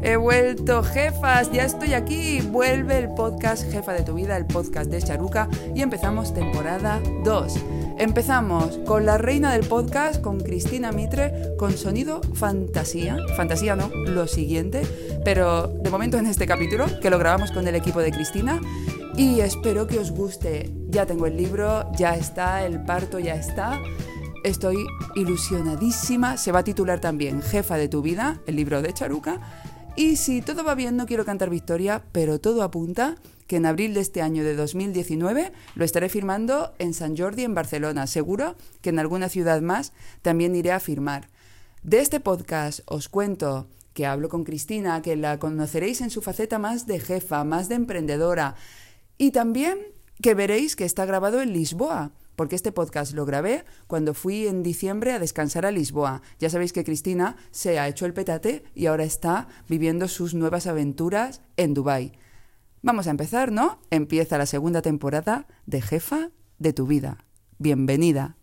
He vuelto, jefas, ya estoy aquí. Vuelve el podcast Jefa de tu vida, el podcast de Charuca y empezamos temporada 2. Empezamos con la reina del podcast, con Cristina Mitre, con sonido fantasía. Fantasía no, lo siguiente, pero de momento en este capítulo, que lo grabamos con el equipo de Cristina. Y espero que os guste. Ya tengo el libro, ya está, el parto ya está. Estoy ilusionadísima. Se va a titular también Jefa de tu vida, el libro de Charuca. Y si todo va bien, no quiero cantar victoria, pero todo apunta que en abril de este año de 2019 lo estaré firmando en San Jordi, en Barcelona. Seguro que en alguna ciudad más también iré a firmar. De este podcast os cuento que hablo con Cristina, que la conoceréis en su faceta más de jefa, más de emprendedora. Y también que veréis que está grabado en Lisboa, porque este podcast lo grabé cuando fui en diciembre a descansar a Lisboa. Ya sabéis que Cristina se ha hecho el petate y ahora está viviendo sus nuevas aventuras en Dubái. Vamos a empezar, ¿no? Empieza la segunda temporada de Jefa de tu vida. Bienvenida.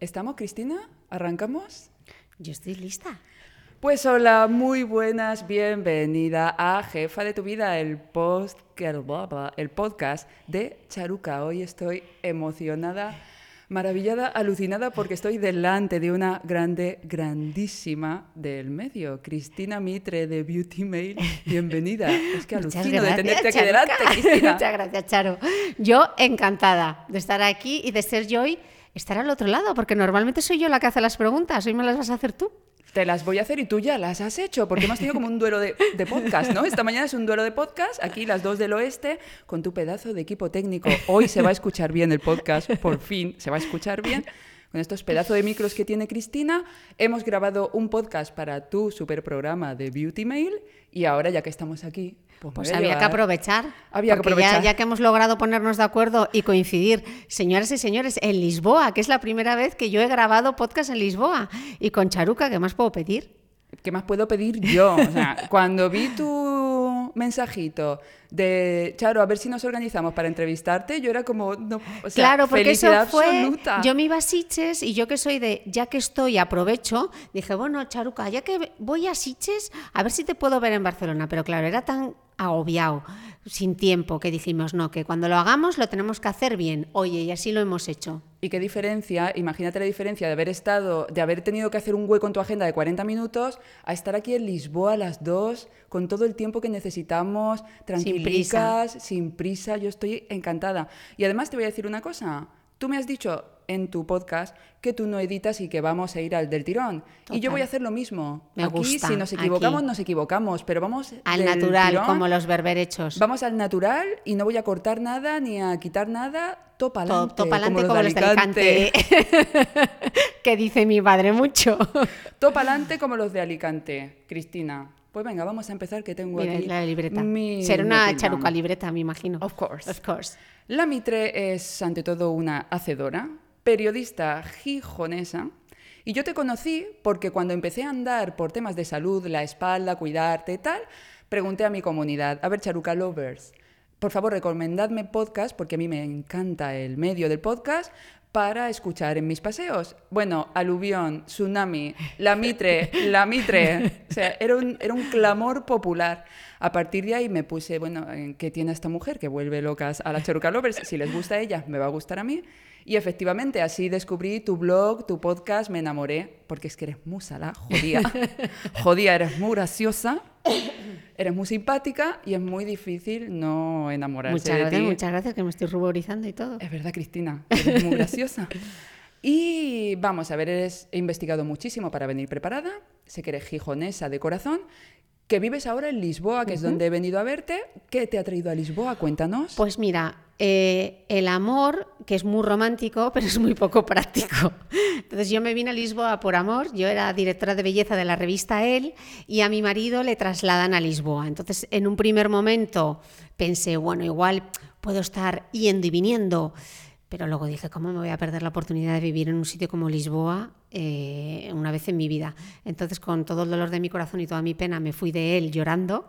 ¿Estamos, Cristina? ¿Arrancamos? Yo estoy lista. Pues hola, muy buenas, bienvenida a Jefa de tu vida, el, post, el podcast de Charuca. Hoy estoy emocionada, maravillada, alucinada porque estoy delante de una grande, grandísima del medio, Cristina Mitre de Beauty Mail. Bienvenida. Es que alucino de tenerte aquí delante, Cristina. Muchas gracias, Charo. Yo encantada de estar aquí y de ser yo hoy estar al otro lado, porque normalmente soy yo la que hace las preguntas, hoy me las vas a hacer tú. Te las voy a hacer y tú ya las has hecho, porque hemos tenido como un duelo de, de, podcast, ¿no? Esta mañana es un duelo de podcast, aquí las dos del oeste, con tu pedazo de equipo técnico. Hoy se va a escuchar bien el podcast, por fin se va a escuchar bien. Con estos pedazos de micros que tiene Cristina, hemos grabado un podcast para tu super programa de Beauty Mail y ahora ya que estamos aquí, pues, pues había que aprovechar. Había que aprovechar. Ya, ya, que hemos logrado ponernos de acuerdo y coincidir, señoras y señores, en Lisboa, que es la primera vez que yo he grabado podcast en Lisboa, y con Charuca, ¿qué más puedo pedir? ¿Qué más puedo pedir yo? O sea, cuando vi tu mensajito de Charo, a ver si nos organizamos para entrevistarte, yo era como, no, o sea, claro, porque eso fue, absoluta. yo me iba a Siches y yo que soy de, ya que estoy, aprovecho, dije, bueno, Charuca, ya que voy a Siches, a ver si te puedo ver en Barcelona, pero claro, era tan agobiado, sin tiempo, que dijimos, no, que cuando lo hagamos lo tenemos que hacer bien. Oye, y así lo hemos hecho. Y qué diferencia, imagínate la diferencia de haber estado, de haber tenido que hacer un hueco en tu agenda de 40 minutos a estar aquí en Lisboa a las 2 con todo el tiempo que necesitamos, tranquilicas, sin prisa. sin prisa. Yo estoy encantada. Y además te voy a decir una cosa. Tú me has dicho en tu podcast que tú no editas y que vamos a ir al del tirón. Total. Y yo voy a hacer lo mismo. Me aquí, gusta, si nos equivocamos, aquí. nos equivocamos, pero vamos Al natural, tirón, como los berberechos. Vamos al natural y no voy a cortar nada ni a quitar nada. Topa To- adelante, Topalante como como, los los de de Alicante. Alicante. que dice mi padre mucho. Topa adelante como los de Alicante, Cristina. Pues venga, vamos a empezar que tengo Mira, aquí la libreta. mi Será una charuca libreta, me imagino. Of course. Of course. La Mitre es ante todo una hacedora, periodista gijonesa. Y yo te conocí porque cuando empecé a andar por temas de salud, la espalda, cuidarte y tal, pregunté a mi comunidad, a ver, Charuca Lovers, por favor, recomendadme podcast, porque a mí me encanta el medio del podcast, para escuchar en mis paseos. Bueno, aluvión, tsunami, la mitre, la mitre. O sea, era un, era un clamor popular. A partir de ahí me puse, bueno, ¿en ¿qué tiene esta mujer que vuelve locas a las Charuca Lovers? Si les gusta a ella, me va a gustar a mí. Y efectivamente, así descubrí tu blog, tu podcast, me enamoré, porque es que eres muy salada, jodía. jodía, eres muy graciosa, eres muy simpática y es muy difícil no enamorarse Muchas de gracias, ti. muchas gracias, que me estoy ruborizando y todo. Es verdad, Cristina, eres muy graciosa. Y vamos a ver, eres, he investigado muchísimo para venir preparada. Sé que eres gijonesa de corazón, que vives ahora en Lisboa, que es donde he venido a verte. ¿Qué te ha traído a Lisboa? Cuéntanos. Pues mira, eh, el amor, que es muy romántico, pero es muy poco práctico. Entonces yo me vine a Lisboa por amor, yo era directora de belleza de la revista Elle y a mi marido le trasladan a Lisboa. Entonces en un primer momento pensé, bueno, igual puedo estar yendo y viniendo, pero luego dije, ¿cómo me voy a perder la oportunidad de vivir en un sitio como Lisboa eh, una vez en mi vida? Entonces con todo el dolor de mi corazón y toda mi pena me fui de él llorando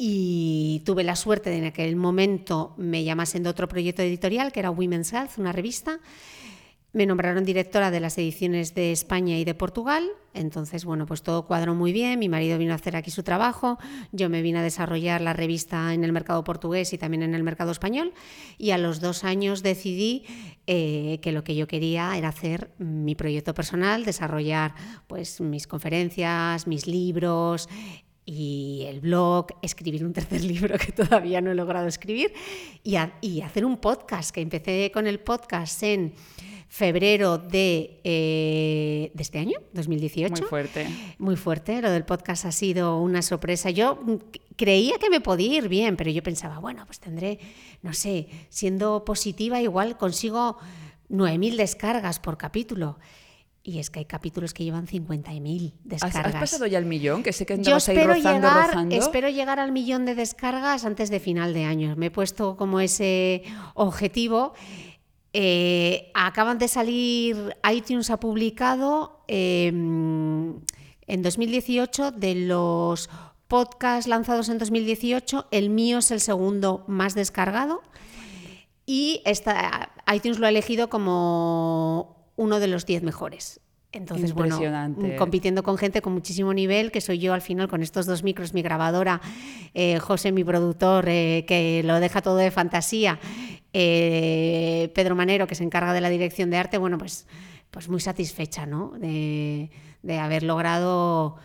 y tuve la suerte de en aquel momento me llamasen de otro proyecto editorial que era Women's Health, una revista. Me nombraron directora de las ediciones de España y de Portugal, entonces bueno, pues todo cuadró muy bien, mi marido vino a hacer aquí su trabajo, yo me vine a desarrollar la revista en el mercado portugués y también en el mercado español. Y a los dos años decidí eh, que lo que yo quería era hacer mi proyecto personal, desarrollar pues mis conferencias, mis libros, y el blog, escribir un tercer libro que todavía no he logrado escribir y, y hacer un podcast, que empecé con el podcast en febrero de, eh, de, este año, 2018. Muy fuerte. Muy fuerte, lo del podcast ha sido una sorpresa. Yo creía que me podía ir bien, pero yo pensaba, bueno, pues tendré, no sé, siendo positiva igual consigo 9.000 descargas por capítulo. Y es que hay capítulos que llevan 50.000 descargas. ¿Has, pasado ya el millón? Que sé que Yo espero, llegar, espero llegar al millón de descargas antes de final de año. Me he puesto como ese objetivo. Eh, acaban de salir, iTunes ha publicado em, en 2018 de los podcasts lanzados en 2018, el mío es el segundo más descargado y esta, iTunes lo ha elegido como uno de los 10 mejores. Entonces, bueno, compitiendo con gente con muchísimo nivel, que soy yo al final con estos dos micros, mi grabadora, eh, José, mi productor, eh, que lo deja todo de fantasía, eh, Pedro Manero, que se encarga de la dirección de arte, bueno, pues, pues muy satisfecha, ¿no? De, haber logrado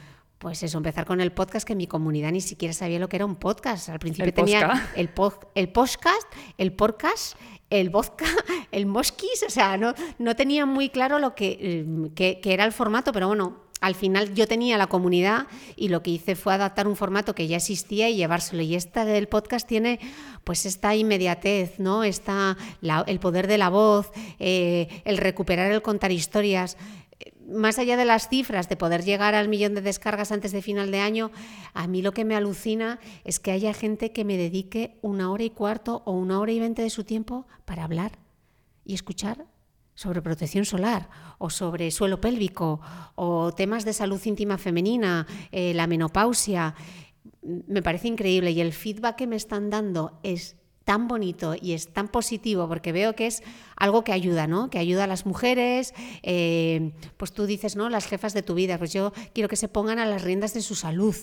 pues eso, empezar con el podcast que mi comunidad ni siquiera sabía lo que era un podcast. Al principio tenía el, el podcast, el podcast el vodka, el mosquis, o sea, no, no tenía muy claro lo que, que, era el formato, pero bueno, al final yo tenía la comunidad y lo que hice fue adaptar un formato que ya existía y llevárselo. Y esta del podcast tiene pues esta inmediatez, ¿no? Esta, el poder de la voz, eh, el recuperar el contar historias más allá de las cifras de poder llegar al millón de descargas antes de final de año, a mí lo que me alucina es que haya gente que me dedique una hora y cuarto o una hora y veinte de su tiempo para hablar y escuchar sobre protección solar o sobre suelo pélvico o temas de salud íntima femenina, eh, la menopausia. Me parece increíble y el feedback que me están dando es tan bonito y es tan positivo porque veo que es algo que ayuda, ¿no? Que ayuda a las mujeres, eh, pues tú dices, ¿no? Las jefas de tu vida, pues yo quiero que se pongan a las riendas de su salud.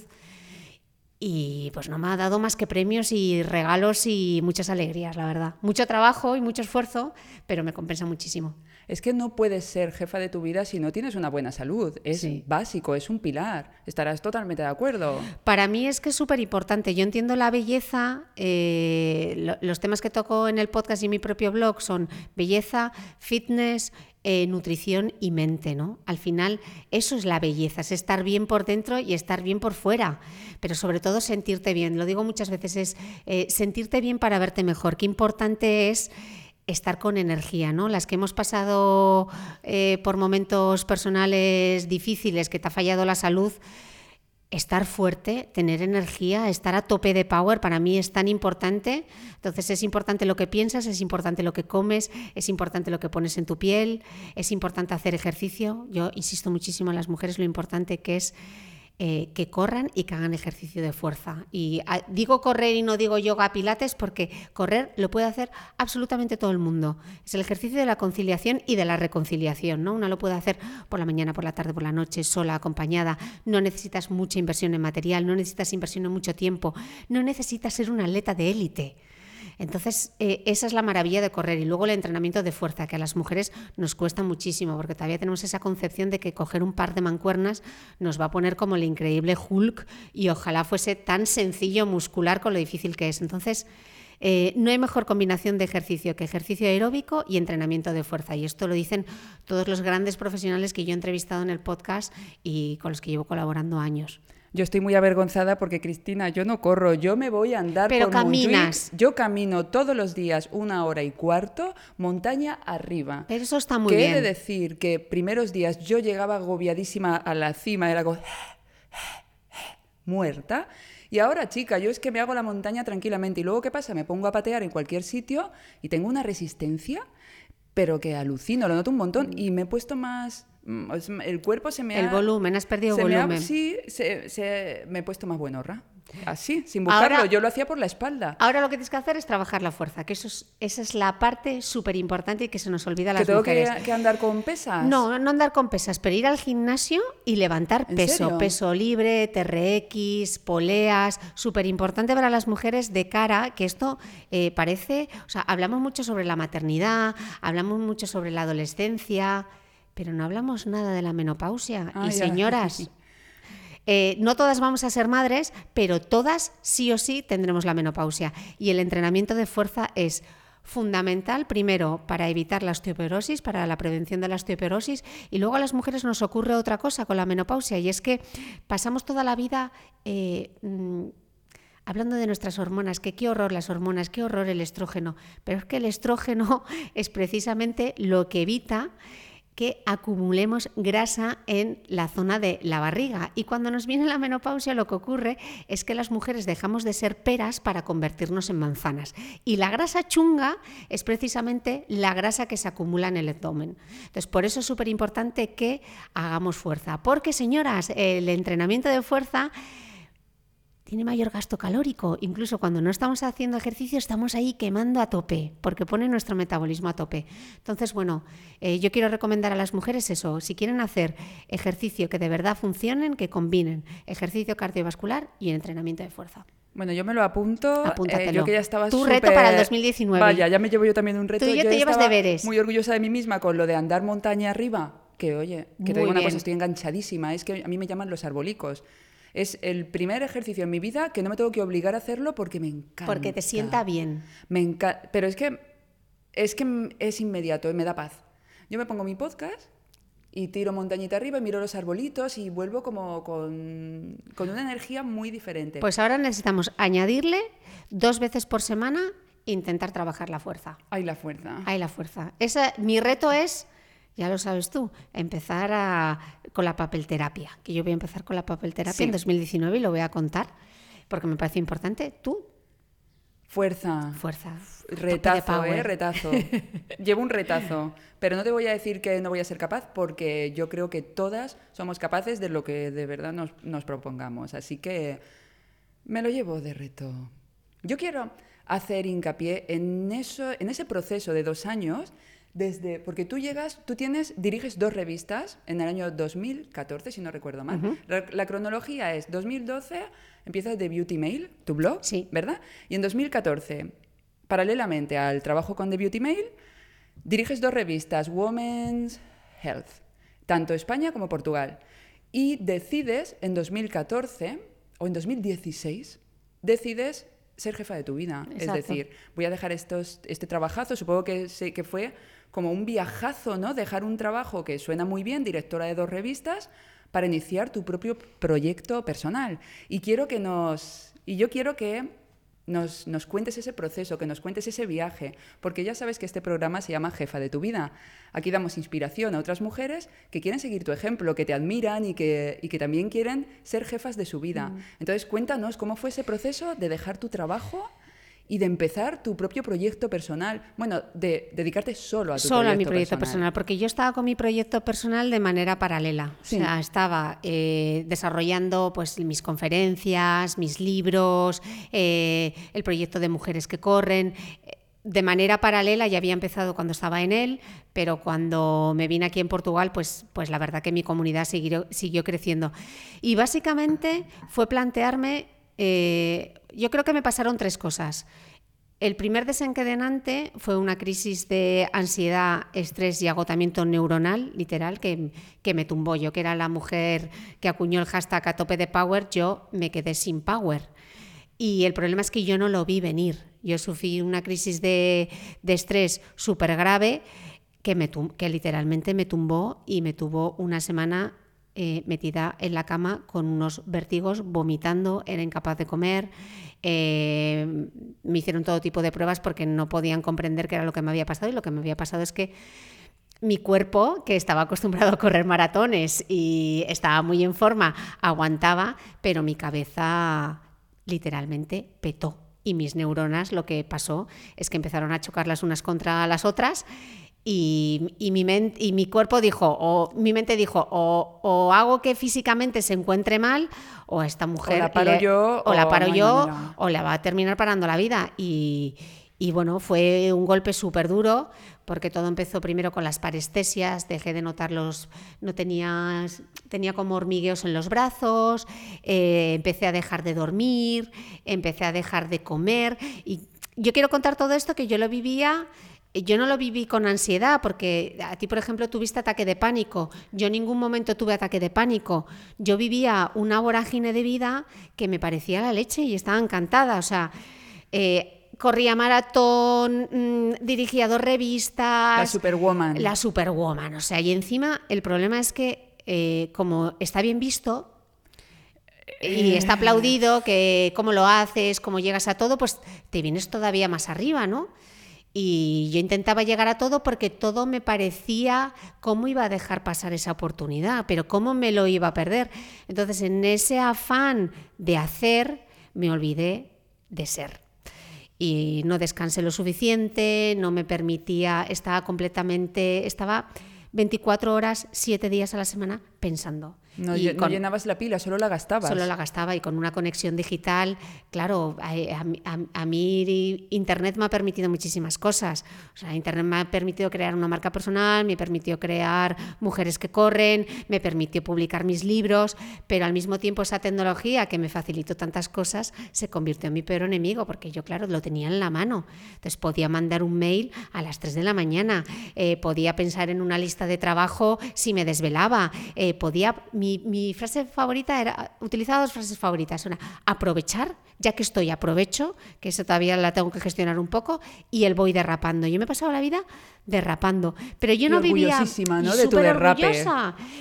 Y pues no me ha dado más que premios y regalos y muchas alegrías, la verdad. Mucho trabajo y mucho esfuerzo, pero me compensa muchísimo es que no puedes ser jefa de tu vida si no tienes una buena salud. Es básico, es un pilar. Estarás totalmente de acuerdo. Para mí es que es súper importante. Yo entiendo la belleza. Eh, los temas que toco en el podcast y en mi propio blog son belleza, fitness, eh, nutrición y mente, ¿no? Al final eso es la belleza, es estar bien por dentro y estar bien por fuera, pero sobre todo sentirte bien. Lo digo muchas veces, es eh, sentirte bien para verte mejor. Qué importante es estar con energía, ¿no? Las que hemos pasado eh, por momentos personales difíciles, que te ha fallado la salud, estar fuerte, tener energía, estar a tope de power, para mí es tan importante. Entonces es importante lo que piensas, es importante lo que comes, es importante lo que pones en tu piel, es importante hacer ejercicio. Yo insisto muchísimo a las mujeres lo importante que es eh, que corran y que hagan ejercicio de fuerza. Y ah, digo correr y no digo yoga pilates porque correr lo puede hacer absolutamente todo el mundo. Es el ejercicio de la conciliación y de la reconciliación. ¿no? Una lo puede hacer por la mañana, por la tarde, por la noche, sola, acompañada. No necesitas mucha inversión en material, no necesitas inversión en mucho tiempo, no necesitas ser un atleta de élite. Entonces, eh, esa es la maravilla de correr. Y luego el entrenamiento de fuerza, que a las mujeres nos cuesta muchísimo, porque todavía tenemos esa concepción de que coger un par de mancuernas nos va a poner como el increíble Hulk y ojalá fuese tan sencillo muscular con lo difícil que es. Entonces, eh, no hay mejor combinación de ejercicio que ejercicio aeróbico y entrenamiento de fuerza. Y esto lo dicen todos los grandes profesionales que yo he entrevistado en el podcast y con los que llevo colaborando años. Yo estoy muy avergonzada porque, Cristina, yo no corro, yo me voy a andar Pero caminas. Yo camino todos los días una hora y cuarto, montaña arriba. Pero eso está muy bien. Quiere decir que primeros días yo llegaba agobiadísima a la cima, era como muerta. Y ahora, chica, yo es que me hago la montaña tranquilamente. Y luego, ¿qué pasa? Me pongo a patear en cualquier sitio y tengo una resistencia, pero que alucino, lo noto un montón. Y me he puesto más Mm, el cuerpo se me ha... El volumen, has perdido volumen. sí, se, me he puesto más buenorra. Así, sin buscarlo. Yo lo hacía por la espalda. Ahora lo que tienes que hacer es trabajar la fuerza, que eso es, esa es la parte súper importante y que se nos olvida a las ¿Que tengo mujeres. Que, que, andar con pesas? No, no andar con pesas, pero ir al gimnasio y levantar peso. serio? Peso libre, TRX, poleas. Súper importante para las mujeres de cara, que esto eh, parece. O sea, hablamos mucho sobre la maternidad, hablamos mucho sobre la adolescencia, pero no hablamos nada de la menopausia. Ah, y señoras. Eh, no todas vamos a ser madres, pero todas sí o sí tendremos la menopausia. Y el entrenamiento de fuerza es fundamental, primero, para evitar la osteoporosis, para la prevención de la osteoporosis, y luego a las mujeres nos ocurre otra cosa con la menopausia, y es que pasamos toda la vida... eh, mm, Hablando de nuestras hormonas, que qué horror las hormonas, qué horror el estrógeno, pero es que el estrógeno es precisamente lo que evita que acumulemos grasa en la zona de la barriga. Y cuando nos viene la menopausia lo que ocurre es que las mujeres dejamos de ser peras para convertirnos en manzanas. Y la grasa chunga es precisamente la grasa que se acumula en el abdomen. Entonces, por eso es súper importante que hagamos fuerza. Porque, señoras, el entrenamiento de fuerza tiene mayor gasto calórico. Incluso cuando no estamos haciendo ejercicio estamos ahí quemando a tope, porque pone nuestro metabolismo a tope. Entonces, bueno, eh, yo quiero recomendar a las mujeres eso, si quieren hacer ejercicio que de verdad funcionen, que combinen ejercicio cardiovascular y entrenamiento de fuerza. Bueno, yo me lo apunto. Apúntatelo. Eh, yo que ya estaba Tu súper- reto para el 2019. Vaya, ya me llevo yo también un reto. Tú ya Yo te llevas deberes. Muy orgullosa de mí misma con lo de andar montaña arriba. Que oye, que te Muy digo una bien. cosa, estoy enganchadísima. Es que a mí me llaman los arbolicos. Es el primer ejercicio en mi vida que no me tengo que obligar a hacerlo porque me encanta. Porque te sienta bien. Me encanta. Pero es que es que es inmediato me da paz. Yo me pongo mi podcast y tiro montañita arriba y miro los arbolitos y vuelvo como con, con una energía muy diferente. Pues ahora necesitamos añadirle dos veces por semana intentar trabajar la fuerza. Hay la fuerza. Hay la fuerza. Esa, mi reto es, ya lo sabes tú, empezar a- con la papelterapia. Que yo voy a empezar con la papelterapia Sí. en 2019 y lo voy a contar porque me parece importante. Tú, Fuerza. fuerza. Retazo. ¿eh? Retazo. Llevo un retazo. Pero no te voy a decir que no voy a ser capaz porque yo creo que todas somos capaces de lo que de verdad nos, nos propongamos. Así que me lo llevo de reto. Yo quiero hacer hincapié en, eso, en ese proceso de dos años. Desde, porque tú llegas, tú tienes, diriges dos revistas en el año 2014, si no recuerdo mal. la, la cronología es 2012, empiezas de Beauty Mail, tu blog, Sí. ¿verdad? Y en 2014, paralelamente al trabajo con The Beauty Mail, diriges dos revistas, Women's Health, tanto España como Portugal. Y decides en 2014 o en 2016, decides ser jefa de tu vida. Exacto. Es decir, voy a dejar estos, este trabajazo, supongo que, que fue como un viajazo, ¿no? Dejar un trabajo que suena muy bien, directora de dos revistas, para iniciar tu propio proyecto personal. Y quiero que nos... Y yo quiero que nos, nos cuentes ese proceso, que nos cuentes ese viaje, porque ya sabes que este programa se llama Jefa de tu vida. Aquí damos inspiración a otras mujeres que quieren seguir tu ejemplo, que te admiran y que, y que también quieren ser jefas de su vida. Entonces cuéntanos cómo fue ese proceso de dejar tu trabajo y de empezar tu propio proyecto personal. Bueno, de dedicarte solo a tu Solo proyecto a mi proyecto personal. personal. porque yo estaba con mi proyecto personal de manera paralela. Sí. O sea, estaba eh, desarrollando pues, mis conferencias, mis libros, eh, el proyecto de mujeres que corren. eh, De manera paralela ya había empezado cuando estaba en él, pero cuando me vine aquí en Portugal, pues, pues la verdad que mi comunidad siguió, siguió creciendo. Y básicamente fue plantearme, eh, yo creo que me pasaron tres cosas. El primer desencadenante fue una crisis de ansiedad, estrés y agotamiento neuronal, literal, que, que me tumbó. Yo, que era la mujer que acuñó el hashtag a tope de power, yo me quedé sin power. Y el problema es que yo no lo vi venir. Yo sufrí una crisis de, de estrés súper grave que, me que literalmente me tumbó y me tuvo una semana eh, metida en la cama con unos vértigos, vomitando, era incapaz de comer. eh, me hicieron todo tipo de pruebas porque no podían comprender qué era lo que me había pasado y lo que me había pasado es que mi cuerpo, que estaba acostumbrado a correr maratones y estaba muy en forma, aguantaba, pero mi cabeza literalmente petó. Y mis neuronas lo que pasó es que empezaron a chocar las unas contra las otras Y, mi y mi cuerpo dijo, o mi mente dijo, o, hago que físicamente se encuentre mal, o esta mujer... O la paro yo, o, la paro yo, o la va a terminar parando la vida. Y, y bueno, fue un golpe súper duro porque todo empezó primero con las parestesias, dejé de notar los, no tenía, tenía como hormigueos en los brazos, eh, empecé a dejar de dormir, empecé a dejar de comer y yo quiero contar todo esto que yo lo vivía yo no lo viví con ansiedad porque a ti, por ejemplo, tuviste ataque de pánico. Yo en ningún momento tuve ataque de pánico. Yo vivía una vorágine de vida que me parecía la leche y estaba encantada. O sea, eh, corría maratón, mm, dirigía dos revistas. La Superwoman. La Superwoman, o sea, y encima el problema es que eh, como está bien visto y está aplaudido, que cómo lo haces, cómo llegas a todo, pues te vienes todavía más arriba, ¿no? Y yo intentaba llegar a todo porque todo me parecía cómo iba a dejar pasar esa oportunidad, pero cómo me lo iba a perder. Entonces, en ese afán de hacer, me olvidé de ser y no descansé lo suficiente, no me permitía, estaba completamente, estaba 24 horas, 7 días a la semana pensando. No, llenabas la pila, solo la gastabas. Solo la gastaba y con una conexión digital, claro, a, mí Internet me ha permitido muchísimas cosas. O sea, Internet me ha permitido crear una marca personal, me permitió crear mujeres que corren, me permitió publicar mis libros, pero al mismo tiempo esa tecnología que me facilitó tantas cosas se convirtió en mi peor enemigo porque yo, claro, lo tenía en la mano. Entonces podía mandar un mail a las 3 de la mañana, eh, podía pensar en una lista de trabajo si me desvelaba, eh, podía mi, frase favorita era, utilizaba dos frases favoritas, una, aprovechar, ya que estoy, aprovecho, que eso todavía la tengo que gestionar un poco, y el voy derrapando. Yo me he pasado la vida derrapando, pero yo no vivía ¿no? de tu derrape.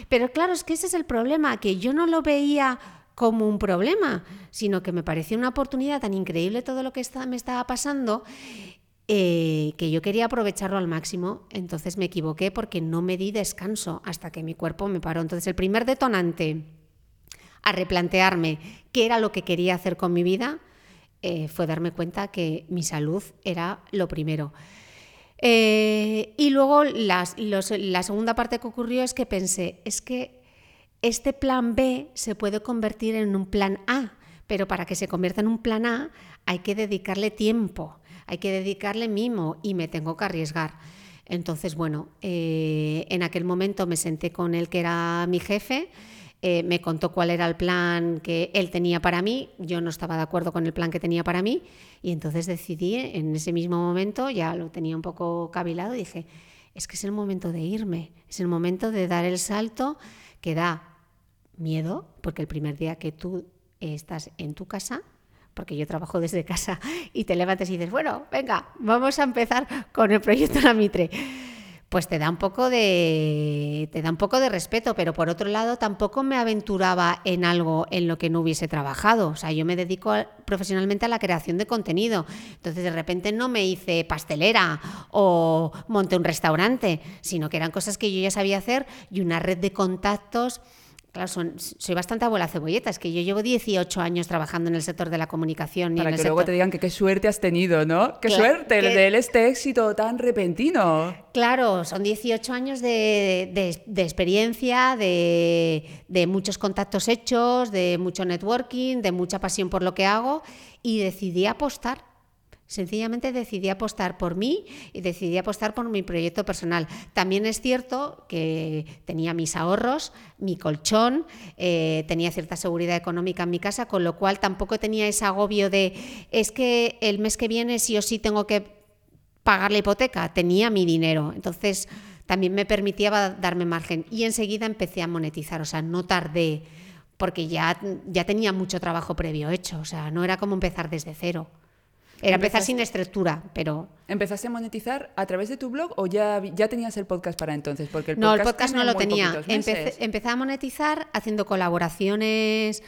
Pero claro, es que ese es el problema, que yo no lo veía como un problema, sino que me parecía una oportunidad tan increíble todo lo que me estaba pasando eh, que yo quería aprovecharlo al máximo, entonces me equivoqué porque no me di descanso hasta que mi cuerpo me paró. Entonces el primer detonante a replantearme qué era lo que quería hacer con mi vida eh, fue darme cuenta que mi salud era lo primero. Eh, y luego la segunda parte que ocurrió es que pensé, es que este plan B se puede convertir en un plan A, pero para que se convierta en un plan A hay que dedicarle tiempo hay que dedicarle mimo y me tengo que arriesgar. Entonces, bueno, eh, en aquel momento me senté con él que era mi jefe, eh, me contó cuál era el plan que él tenía para mí, yo no estaba de acuerdo con el plan que tenía para mí y entonces decidí en ese mismo momento, ya lo tenía un poco cavilado, dije, es que es el momento de irme, es el momento de dar el salto que da miedo, porque el primer día que tú estás en tu casa, porque yo trabajo desde casa, y te levantas y dices, bueno, venga, vamos a empezar con el proyecto La Mitre. Pues te da un poco de te da un poco de respeto, pero por otro lado tampoco me aventuraba en algo en lo que no hubiese trabajado. O sea, yo me dedico profesionalmente a la creación de contenido. Entonces, de repente no me hice pastelera o monté un restaurante, sino que eran cosas que yo ya sabía hacer y una red de contactos Claro, soy bastante abuela cebolleta, es que yo llevo 18 años trabajando en el sector de la comunicación. Para y que luego te digan que qué suerte has tenido, ¿no? ¡Qué suerte de este éxito tan repentino! Claro, son 18 años de, experiencia, de, de muchos contactos hechos, de mucho networking, de mucha pasión por lo que hago y decidí apostar Sencillamente decidí apostar por mí y decidí apostar por mi proyecto personal. También es cierto que tenía mis ahorros, mi colchón, eh, tenía cierta seguridad económica en mi casa, con lo cual tampoco tenía ese agobio de es que el mes que viene sí o sí tengo que pagar la hipoteca. Tenía mi dinero. Entonces también me permitía darme margen. Y enseguida empecé a monetizar, o sea, no tardé porque ya, ya tenía mucho trabajo previo hecho, o sea, no era como empezar desde cero. Era empezar sin estructura, pero... ¿Empezaste a monetizar a través de tu blog o ya, ya tenías el podcast para entonces? Porque el no, el podcast no lo tenía. Empecé, a monetizar haciendo colaboraciones,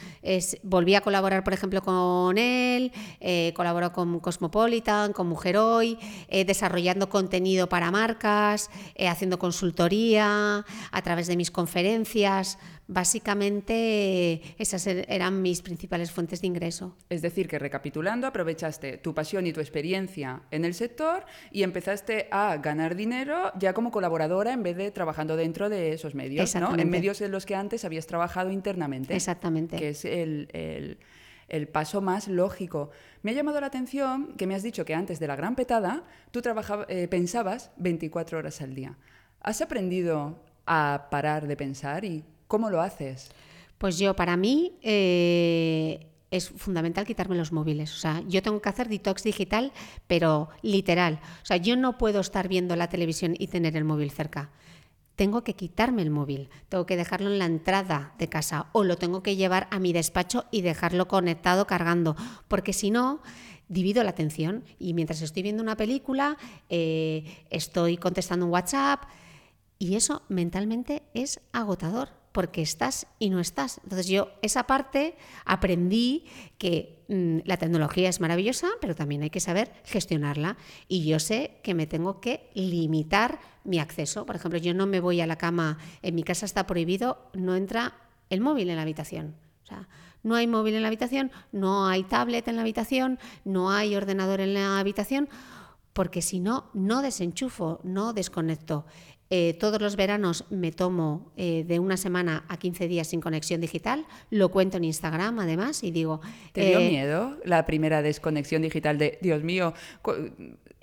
volví a colaborar, por ejemplo, con él, eh, colaboró con Cosmopolitan, con Mujer Hoy, eh, desarrollando contenido para marcas, eh, haciendo consultoría, a través de mis conferencias. Básicamente esas er, eran mis principales fuentes de ingreso. Es decir, que recapitulando, aprovechaste tu pasión y tu experiencia en el sector y empezaste a ganar dinero ya como colaboradora en vez de trabajando dentro de esos medios, ¿no? En medios en los que antes habías trabajado internamente. Exactamente. Que es el, el- el paso más lógico. Me ha llamado la atención que me has dicho que antes de la gran petada tú trabajaba- eh, pensabas 24 horas al día. ¿Has aprendido a parar de pensar y cómo lo haces? Pues yo, para mí, eh, es fundamental quitarme los móviles. O sea, yo tengo que hacer detox digital, pero literal. O sea, yo no puedo estar viendo la televisión y tener el móvil cerca. Tengo que quitarme el móvil, tengo que dejarlo en la entrada de casa o lo tengo que llevar a mi despacho y dejarlo conectado cargando, porque si no, divido la atención y mientras estoy viendo una película, eh, estoy contestando un WhatsApp, y eso mentalmente es agotador, porque estás y no estás. Entonces yo esa parte aprendí que mm, la tecnología es maravillosa, pero también hay que saber gestionarla. Y yo sé que me tengo que limitar mi acceso. Por ejemplo, yo no me voy a la cama, en mi casa está prohibido, no entra el móvil en la habitación. O sea, no hay móvil en la habitación, no hay tablet en la habitación, no hay ordenador en la habitación, porque si no, no desenchufo, no desconecto. Eh, todos los veranos me tomo eh, de una semana a 15 días sin conexión digital, lo cuento en Instagram además y digo... ¿Te dio eh, miedo la primera desconexión digital de, Dios mío,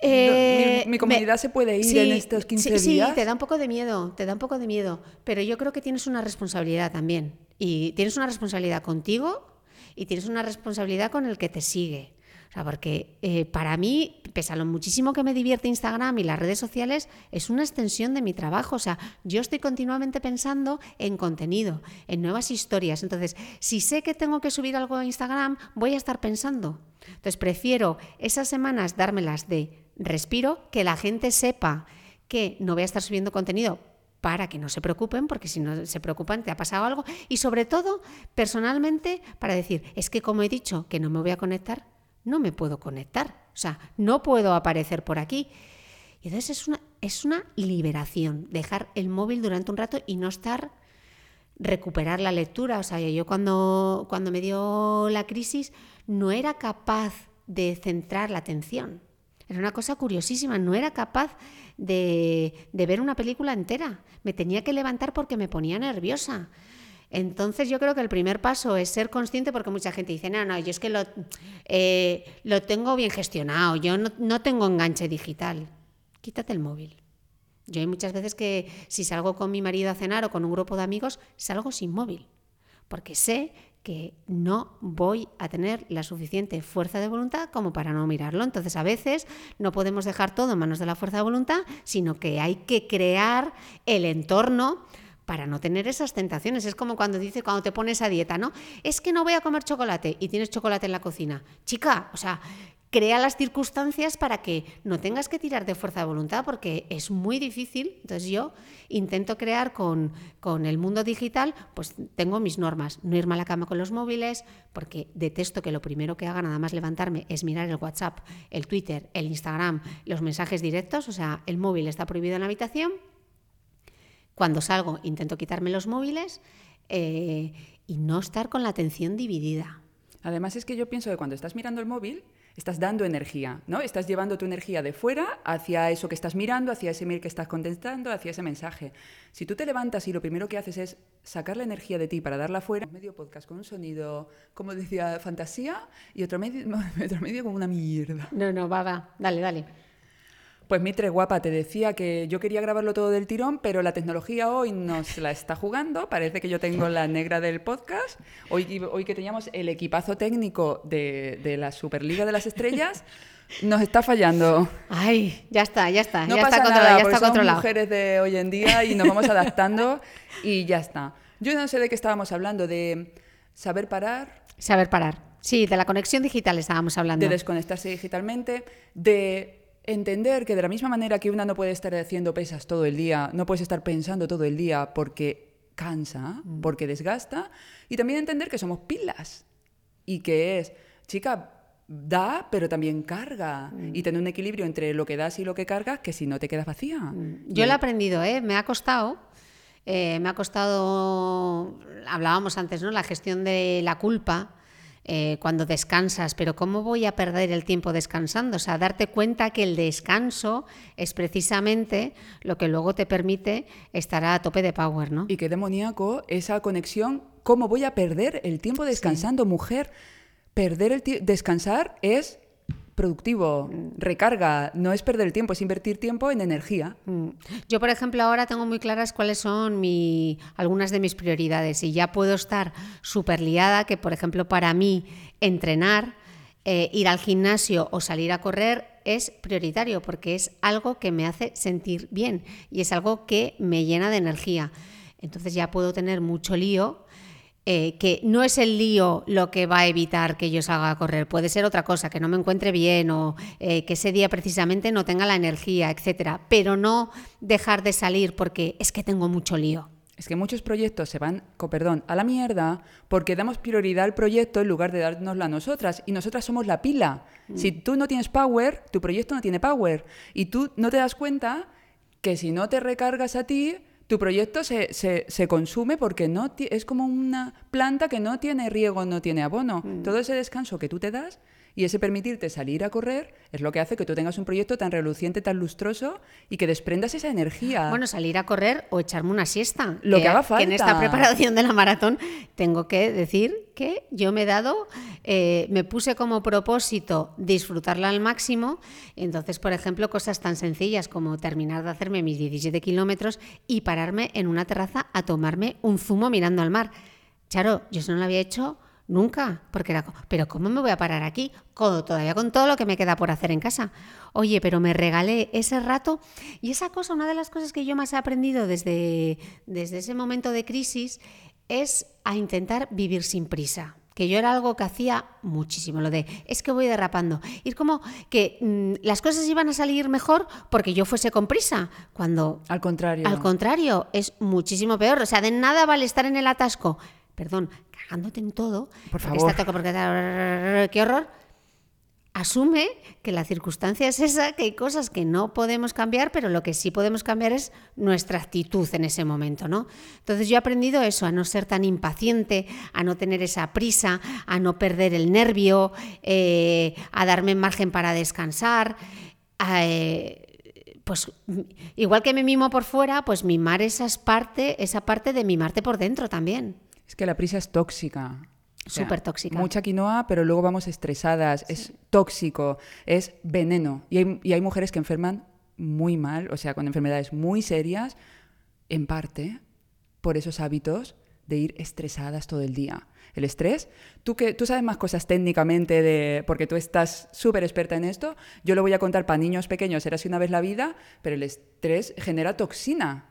Eh, mi, mi comunidad me- se puede ir sí, en estos 15 sí, días? Sí, te da un poco de miedo, te da un poco de miedo, pero yo creo que tienes una responsabilidad también. Y tienes una responsabilidad contigo y tienes una responsabilidad con el que te sigue. O sea, porque eh, para mí, pese a lo muchísimo que me divierte Instagram y las redes sociales, es una extensión de mi trabajo. O sea, yo estoy continuamente pensando en contenido, en nuevas historias. Entonces, si sé que tengo que subir algo a Instagram, voy a estar pensando. Entonces, prefiero esas semanas dármelas de respiro, que la gente sepa que no voy a estar subiendo contenido para que no se preocupen, porque si no se preocupan te ha pasado algo. Y sobre todo, personalmente, para decir, es que como he dicho que no me voy a conectar, no me puedo conectar. O sea, no puedo aparecer por aquí. Y entonces es una, es una liberación, dejar el móvil durante un rato y no estar recuperar la lectura. O sea, yo cuando, cuando me dio la crisis no era capaz de centrar la atención. Era una cosa curiosísima, no era capaz de, de ver una película entera. Me tenía que levantar porque me ponía nerviosa. Entonces yo creo que el primer paso es ser consciente porque mucha gente dice, no, no, yo es que lo, eh, lo tengo bien gestionado, yo no, no tengo enganche digital. Quítate el móvil. Yo hay muchas veces que si salgo con mi marido a cenar o con un grupo de amigos, salgo sin móvil, porque sé que no voy a tener la suficiente fuerza de voluntad como para no mirarlo. Entonces a veces no podemos dejar todo en manos de la fuerza de voluntad, sino que hay que crear el entorno para no tener esas tentaciones. Es como cuando dice, cuando te pones a dieta, ¿no? Es que no voy a comer chocolate y tienes chocolate en la cocina. Chica, o sea, crea las circunstancias para que no tengas que tirar de fuerza de voluntad porque es muy difícil. Entonces yo intento crear con, con el mundo digital, pues tengo mis normas. No irme a la cama con los móviles porque detesto que lo primero que haga nada más levantarme es mirar el WhatsApp, el Twitter, el Instagram, los mensajes directos. O sea, el móvil está prohibido en la habitación. Cuando salgo intento quitarme los móviles eh, y no estar con la atención dividida. Además es que yo pienso que cuando estás mirando el móvil, estás dando energía, ¿no? Estás llevando tu energía de fuera hacia eso que estás mirando, hacia ese mail que estás contestando, hacia ese mensaje. Si tú te levantas y lo primero que haces es sacar la energía de ti para darla fuera, medio podcast con un sonido, como decía, fantasía, y otro medio, otro medio como una mierda. No, no, va, va, dale, dale. Pues Mitre, guapa, te decía que yo quería grabarlo todo del tirón, pero la tecnología hoy nos la está jugando. Parece que yo tengo la negra del podcast. Hoy, hoy que teníamos el equipazo técnico de, de la Superliga de las Estrellas, nos está fallando. Ay, ya está, ya está, No ya pasa está nada, controlado, ya porque está somos controlado. mujeres de hoy en día y nos vamos adaptando y ya está. Yo no sé de qué estábamos hablando, de saber parar, Saber parar. Sí, de la conexión digital estábamos hablando. de desconectarse digitalmente, de entender que de la misma manera que una no puede estar haciendo pesas todo el día, no puedes estar pensando todo el día porque cansa, Mm. porque desgasta, y también entender que somos pilas y que es, chica, da, pero también carga, Mm. y tener un equilibrio entre lo que das y lo que cargas, que si no te quedas vacía. Mm. Yo lo he aprendido, ¿eh? me ha costado. eh, me ha costado, hablábamos antes, ¿no? La gestión de la culpa. Eh, cuando descansas, pero ¿cómo voy a perder el tiempo descansando? O sea, darte cuenta que el descanso es precisamente lo que luego te permite estar a tope de power, ¿no? Y qué demoníaco esa conexión, ¿cómo voy a perder el tiempo descansando, mujer? Perder el tiempo, descansar es productivo, recarga, no es perder el tiempo, es invertir tiempo en energía. Mm. Yo, por ejemplo, ahora tengo muy claras cuáles son mi, algunas de mis prioridades y ya puedo estar súper liada que, por ejemplo, para mí entrenar, eh, ir al gimnasio o salir a correr es prioritario porque es algo que me hace sentir bien y es algo que me llena de energía. Entonces ya puedo tener mucho lío eh, que no es el lío lo que va a evitar que yo salga a correr, puede ser otra cosa, que no me encuentre bien o eh, que ese día precisamente no tenga la energía, etcétera, pero no dejar de salir porque es que tengo mucho lío. Es que muchos proyectos se van, perdón, a la mierda porque damos prioridad al proyecto en lugar de dárnosla a nosotras. Y nosotras somos la pila. Mm. Si tú no tienes power, tu proyecto no tiene power. Y tú no te das cuenta que si no te recargas a ti, tu proyecto se, se, se, consume porque no es como una planta que no tiene riego, no tiene abono. Mm. Todo ese descanso que tú te das y ese permitirte salir a correr es lo que hace que tú tengas un proyecto tan reluciente, tan lustroso y que desprendas esa energía. Bueno, salir a correr o echarme una siesta. Lo que, haga falta. en esta preparación de la maratón tengo que decir que yo me he dado, eh, me puse como propósito disfrutarla al máximo. Entonces, por ejemplo, cosas tan sencillas como terminar de hacerme mis 17 kilómetros y pararme en una terraza a tomarme un zumo mirando al mar. Charo, yo eso no lo había hecho Nunca, porque era, pero ¿cómo me voy a parar aquí? todavía con todo lo que me queda por hacer en casa. Oye, pero me regalé ese rato y esa cosa, una de las cosas que yo más he aprendido desde, desde ese momento de crisis es a intentar vivir sin prisa que yo era algo que hacía muchísimo, lo de es que voy derrapando. Ir como que mm, las cosas iban a salir mejor porque yo fuese con prisa, cuando... Al contrario. Al contrario, es muchísimo peor. O sea, de nada vale estar en el atasco perdón, cagándote en todo, por favor, qué horror, asume que la circunstancia es esa, que hay cosas que no podemos cambiar, pero lo que sí podemos cambiar es nuestra actitud en ese momento, ¿no? Entonces yo he aprendido eso, a no ser tan impaciente, a no tener esa prisa, a no perder el nervio, eh, a darme margen para descansar. Eh, pues igual que me mimo por fuera, pues mimar esa parte, esa parte de mimarte por dentro también. Es que la prisa es tóxica. Súper tóxica. Mucha quinoa, pero luego vamos estresadas. Es tóxico, es veneno. Y hay, y hay mujeres que enferman muy mal, o sea, con enfermedades muy serias, en parte por esos hábitos de ir estresadas todo el día. El estrés, tú que tú sabes más cosas técnicamente de porque tú estás súper experta en esto, yo lo voy a contar para niños pequeños, era así una vez la vida, pero el estrés genera toxina.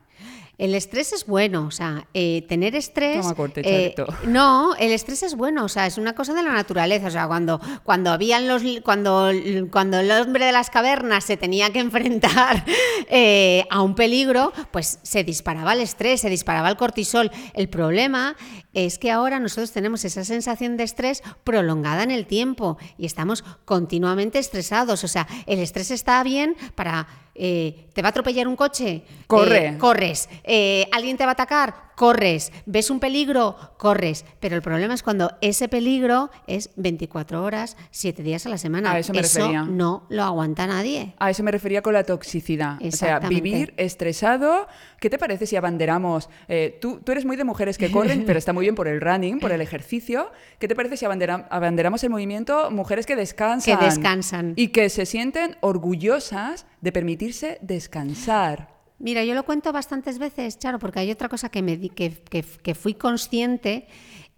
El estrés es bueno, o sea, eh, tener estrés. Toma corte, eh, no, el estrés es bueno, o sea, es una cosa de la naturaleza. O sea, cuando, cuando habían los cuando, cuando el hombre de las cavernas se tenía que enfrentar eh, a un peligro, pues se disparaba el estrés, se disparaba el cortisol. El problema es que ahora nosotros tenemos esa sensación de estrés prolongada en el tiempo y estamos continuamente estresados. O sea, el estrés está bien para eh, ¿te va a atropellar un coche? Corre. Eh, corres. Eh, ¿Alguien te va a atacar? corres, ves un peligro, corres. Pero el problema es cuando ese peligro es 24 horas, 7 días a la semana. A eso me refería. no lo aguanta nadie. A eso me refería con la toxicidad. O sea, vivir estresado. ¿Qué te parece si abanderamos? Eh, tú, tú, eres muy de mujeres que corren, pero está muy bien por el running, por el ejercicio. ¿Qué te parece si abanderamos el movimiento mujeres que descansan? Que descansan. Y que se sienten orgullosas de permitirse descansar. Mira, yo lo cuento bastantes veces, Charo, porque hay otra cosa que, me que, que, fui consciente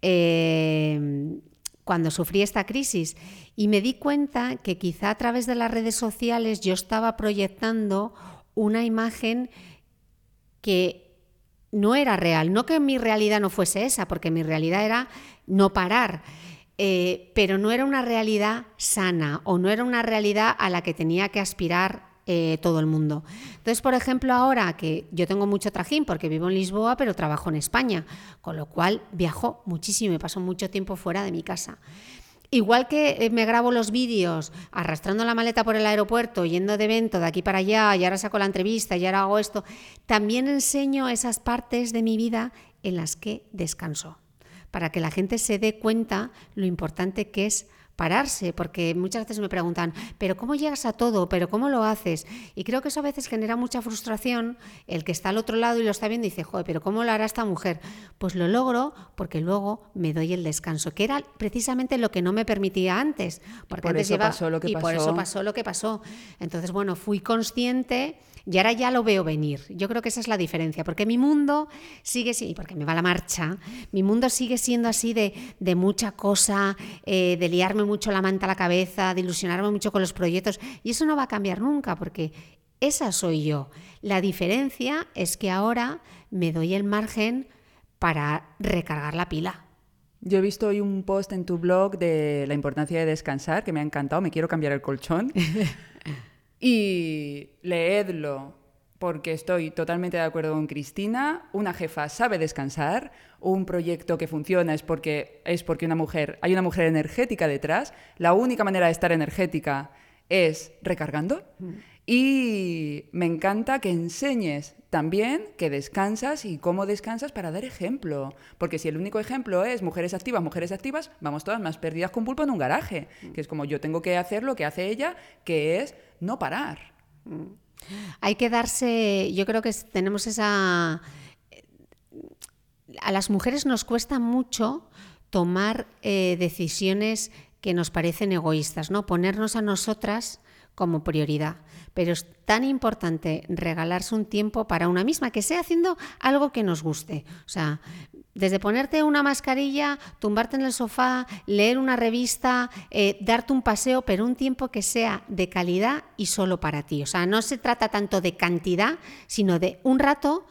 eh, cuando sufrí esta crisis y me di cuenta que quizá a través de las redes sociales yo estaba proyectando una imagen que no era real, no que mi realidad no fuese esa, porque mi realidad era no parar. Eh, pero no era una realidad sana o no era una realidad a la que tenía que aspirar eh, todo el mundo. Entonces, por ejemplo, ahora que yo tengo mucho trajín porque vivo en Lisboa, pero trabajo en España, con lo cual viajo muchísimo y paso mucho tiempo fuera de mi casa. Igual que eh, me grabo los vídeos arrastrando la maleta por el aeropuerto, yendo de evento de aquí para allá, y ahora saco la entrevista, y ahora hago esto, también enseño esas partes de mi vida en las que descanso. para que la gente se dé cuenta lo importante que es pararse, porque muchas veces me preguntan, pero ¿cómo llegas a todo? ¿Pero cómo lo haces? Y creo que eso a veces genera mucha frustración, el que está al otro lado y lo está viendo y dice, joder, pero ¿cómo lo hará esta mujer? Pues lo logro porque luego me doy el descanso, que era precisamente lo que no me permitía antes, porque por antes eso lleva- pasó lo que y por eso pasó lo que pasó. Entonces, bueno, fui consciente y ahora ya lo veo venir. Yo creo que esa es la diferencia, porque mi mundo sigue siendo, y porque me va la marcha, mi mundo sigue siendo así de, de mucha cosa, eh, de liarme mucho la manta a la cabeza, de ilusionarme mucho con los proyectos, y eso no va a cambiar nunca, porque esa soy yo. La diferencia es que ahora me doy el margen para recargar la pila. Yo he visto hoy un post en tu blog de la importancia de descansar, que me ha encantado, me quiero cambiar el colchón. y leedlo, porque estoy totalmente de acuerdo con Cristina. Una jefa sabe descansar, un proyecto que funciona es porque, es porque una mujer, hay una mujer energética detrás. La única manera de estar energética es recargando. Y me encanta que enseñes también que descansas y cómo descansas para dar ejemplo. Porque si el único ejemplo es mujeres activas, mujeres activas, vamos todas más perdidas con pulpo en un garaje. Que es como yo tengo que hacer lo que hace ella, que es no parar. Hay que darse, yo creo que tenemos esa... A las mujeres nos cuesta mucho tomar eh, decisiones que nos parecen egoístas, ¿no? Ponernos a nosotras como prioridad. Pero es tan importante regalarse un tiempo para una misma, que sea haciendo algo que nos guste. O sea, desde ponerte una mascarilla, tumbarte en el sofá, leer una revista, eh, darte un paseo, pero un tiempo que sea de calidad y solo para ti. O sea, no se trata tanto de cantidad, sino de un rato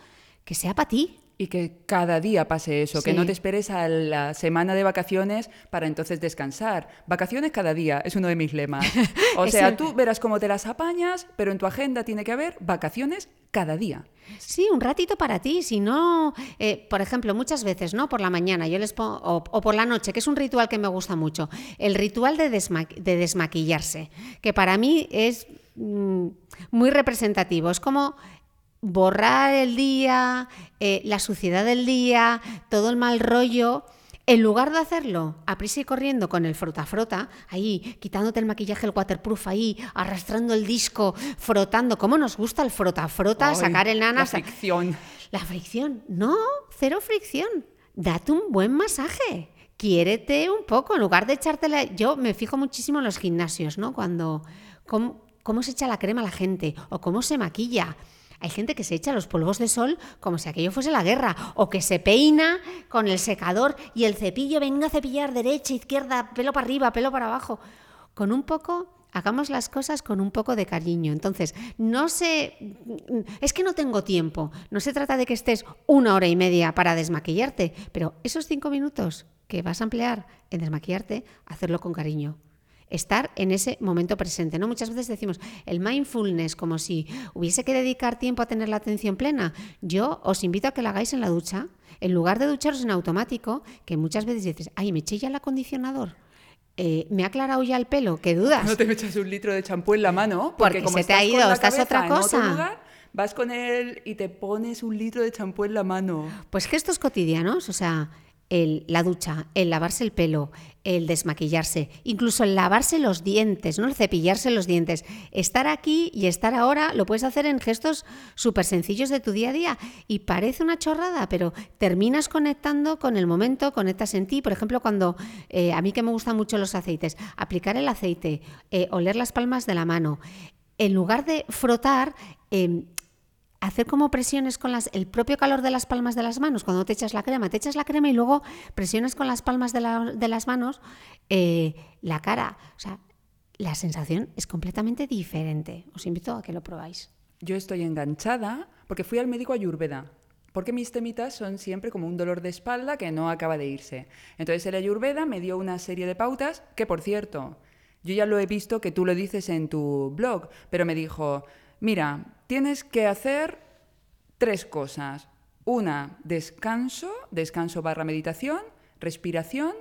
que sea para ti. Y que cada día pase eso, que no te esperes a la semana de vacaciones para entonces descansar. Vacaciones cada día es uno de mis lemas. O sea, el- tú verás cómo te las apañas, pero en tu agenda tiene que haber vacaciones cada día. Sí, un ratito para ti. Si no, eh, por ejemplo, muchas veces, ¿no? Por la mañana, yo les pongo, o, o por la noche, que es un ritual que me gusta mucho, el ritual de, desma- de desmaquillarse, que para mí es mm, muy representativo. Es como borrar el día, eh, la suciedad del día, todo el mal rollo. En lugar de hacerlo a prisa y corriendo con el frota-frota, ahí quitándote el maquillaje, el waterproof, ahí arrastrando el disco, frotando. ¿Cómo nos gusta el frota-frota? Sacar el nana. La fricción. la fricción. No, cero fricción. Date un buen masaje. Quiérete un poco. En lugar de echártela. Yo me fijo muchísimo en los gimnasios, ¿no? Cuando. Cómo, cómo se echa la crema a la gente o cómo se maquilla. Hay gente que se echa los polvos de sol como si aquello fuese la guerra, o que se peina con el secador y el cepillo venga a cepillar derecha, izquierda, pelo para arriba, pelo para abajo. Con un poco hagamos las cosas con un poco de cariño. Entonces, no se... Es que no tengo tiempo. No se trata de que estés una hora y media para desmaquillarte, pero esos cinco minutos que vas a emplear en desmaquillarte, hacerlo con cariño. Estar en ese momento presente. ¿no? Muchas veces decimos el mindfulness como si hubiese que dedicar tiempo a tener la atención plena. Yo os invito a que lo hagáis en la ducha, en lugar de ducharos en automático, que muchas veces dices, ay, me eché ya el acondicionador. Eh, me ha aclarado ya el pelo, qué dudas. No te echas un litro de champú en la mano. Porque como se te ha ido, estás otra cosa. vas con él y te pones un litro de champú en la mano. Pues gestos cotidianos, o sea, el, la ducha, el lavarse el pelo, el desmaquillarse, incluso el lavarse los dientes, ¿no? El cepillarse los dientes. Estar aquí y estar ahora lo puedes hacer en gestos súper sencillos de tu día a día. Y parece una chorrada, pero terminas conectando con el momento, conectas en ti. Por ejemplo, cuando eh, a mí que me gustan mucho los aceites, aplicar el aceite, eh, oler las palmas de la mano. En lugar de frotar, eh, hacer como presiones con las, el propio calor de las palmas de las manos cuando te echas la crema. Te echas la crema y luego presiones con las palmas de las manos eh, la cara. O sea, la sensación es completamente diferente. Os invito a que lo probáis. Yo estoy enganchada porque fui al médico Ayurveda. Porque mis temitas son siempre como un dolor de espalda que no acaba de irse. Entonces el Ayurveda me dio una serie de pautas que, por cierto, yo ya lo he visto que tú lo dices en tu blog, pero me dijo, mira, tienes que hacer tres cosas. Una, descanso, descanso barra meditación, respiración,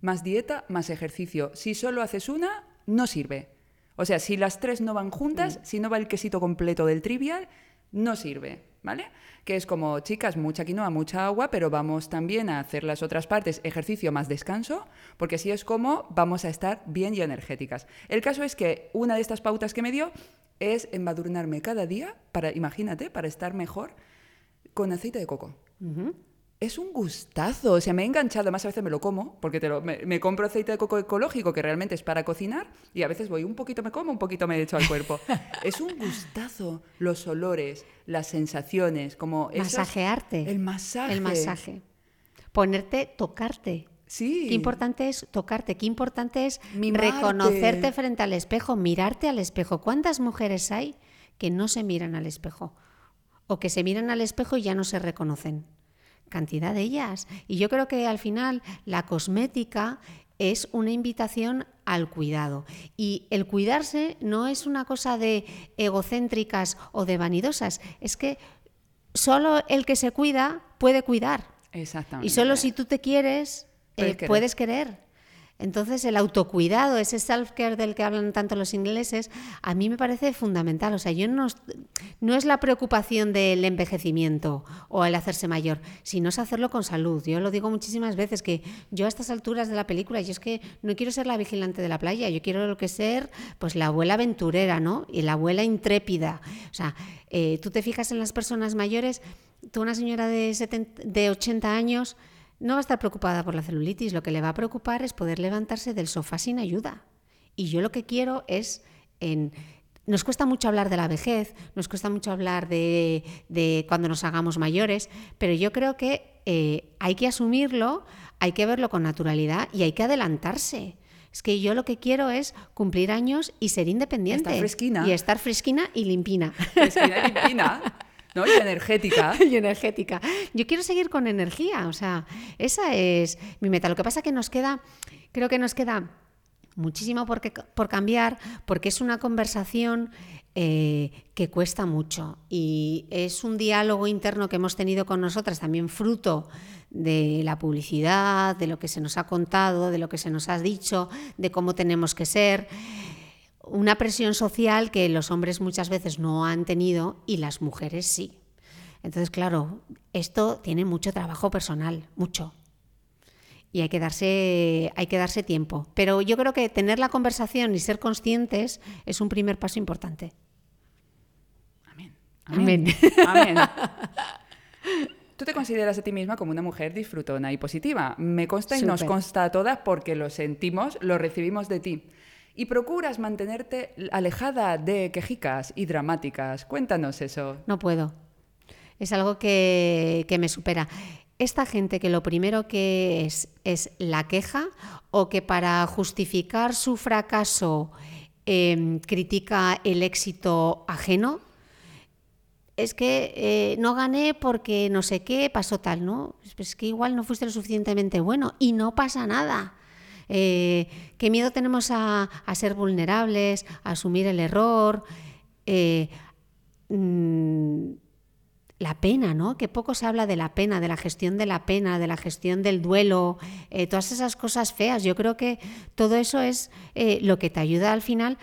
más dieta, más ejercicio. Si solo haces una, no sirve. O sea, si las tres no van juntas, si no va el quesito completo del trivial, no sirve. ¿vale? Que es como, chicas, mucha quinoa, mucha agua, pero vamos también a hacer las otras partes, ejercicio más descanso, porque así es como vamos a estar bien y energéticas. El caso es que una de estas pautas que me dio es embadurnarme cada día, para, imagínate, para estar mejor, con aceite de coco. Es un gustazo, o sea, me he enganchado, más a veces me lo como, porque te lo, me, compro aceite de coco ecológico que realmente es para cocinar y a veces voy un poquito me como, un poquito me echo al cuerpo. es un gustazo, los olores, las sensaciones, como... Masajearte. el masaje. El masaje. Ponerte, tocarte. Sí. Qué importante es tocarte, qué importante es reconocerte frente al espejo, mirarte al espejo. ¿Cuántas mujeres hay que no se miran al espejo? O que se miran al espejo y ya no se reconocen. Cantidad de ellas. Y yo creo que al final la cosmética es una invitación al cuidado. Y el cuidarse no es una cosa de egocéntricas o de vanidosas, es que solo el que se cuida puede cuidar. Exactamente. Y solo si tú te quieres, eh, puedes, querer. Entonces, el autocuidado, ese self-care del que hablan tanto los ingleses, a mí me parece fundamental. O sea, yo no, no es la preocupación del envejecimiento o el hacerse mayor, sino es hacerlo con salud. Yo lo digo muchísimas veces que yo a estas alturas de la película, yo es que no quiero ser la vigilante de la playa, yo quiero lo que ser, pues la abuela aventurera, ¿no? Y la abuela intrépida. O sea, eh, tú te fijas en las personas mayores, tú una señora de, de 80 años, no va a estar preocupada por la celulitis, lo que le va a preocupar es poder levantarse del sofá sin ayuda. Y yo lo que quiero es en nos cuesta mucho hablar de la vejez, nos cuesta mucho hablar de, cuando nos hagamos mayores, pero yo creo que eh, hay que asumirlo, hay que verlo con naturalidad y hay que adelantarse. Es que yo lo que quiero es cumplir años y ser independiente. Estar fresquina. Y estar fresquina y limpina. Fresquina y limpina. ¿no? Y energética. y energética. Yo quiero seguir con energía, o sea, esa es mi meta. Lo que pasa que nos queda, creo que nos queda muchísimo por, por cambiar, porque es una conversación eh, que cuesta mucho y es un diálogo interno que hemos tenido con nosotras, también fruto de la publicidad, de lo que se nos ha contado, de lo que se nos ha dicho, de cómo tenemos que ser una presión social que los hombres muchas veces no han tenido y las mujeres sí. Entonces, claro, esto tiene mucho trabajo personal, mucho. Y hay que darse, hay que darse tiempo. Pero yo creo que tener la conversación y ser conscientes es un primer paso importante. Amén. Amén. Amén. Tú te consideras a ti misma como una mujer disfrutona y positiva. Me consta y nos consta a todas porque lo sentimos, lo recibimos de ti y procuras mantenerte alejada de quejicas y dramáticas. Cuéntanos eso. No puedo. Es algo que, me supera. Esta gente que lo primero que es es la queja o que para justificar su fracaso em, critica el éxito ajeno, es que eh, no gané porque no sé qué pasó tal, ¿no? Es que igual no fuiste lo suficientemente bueno y no pasa nada. Eh, qué miedo tenemos a, ser vulnerables, a asumir el error. Eh, mm, la pena, ¿no? Que poco se habla de la pena, de la gestión de la pena, de la gestión del duelo, eh, todas esas cosas feas. Yo creo que todo eso es lo que te ayuda al final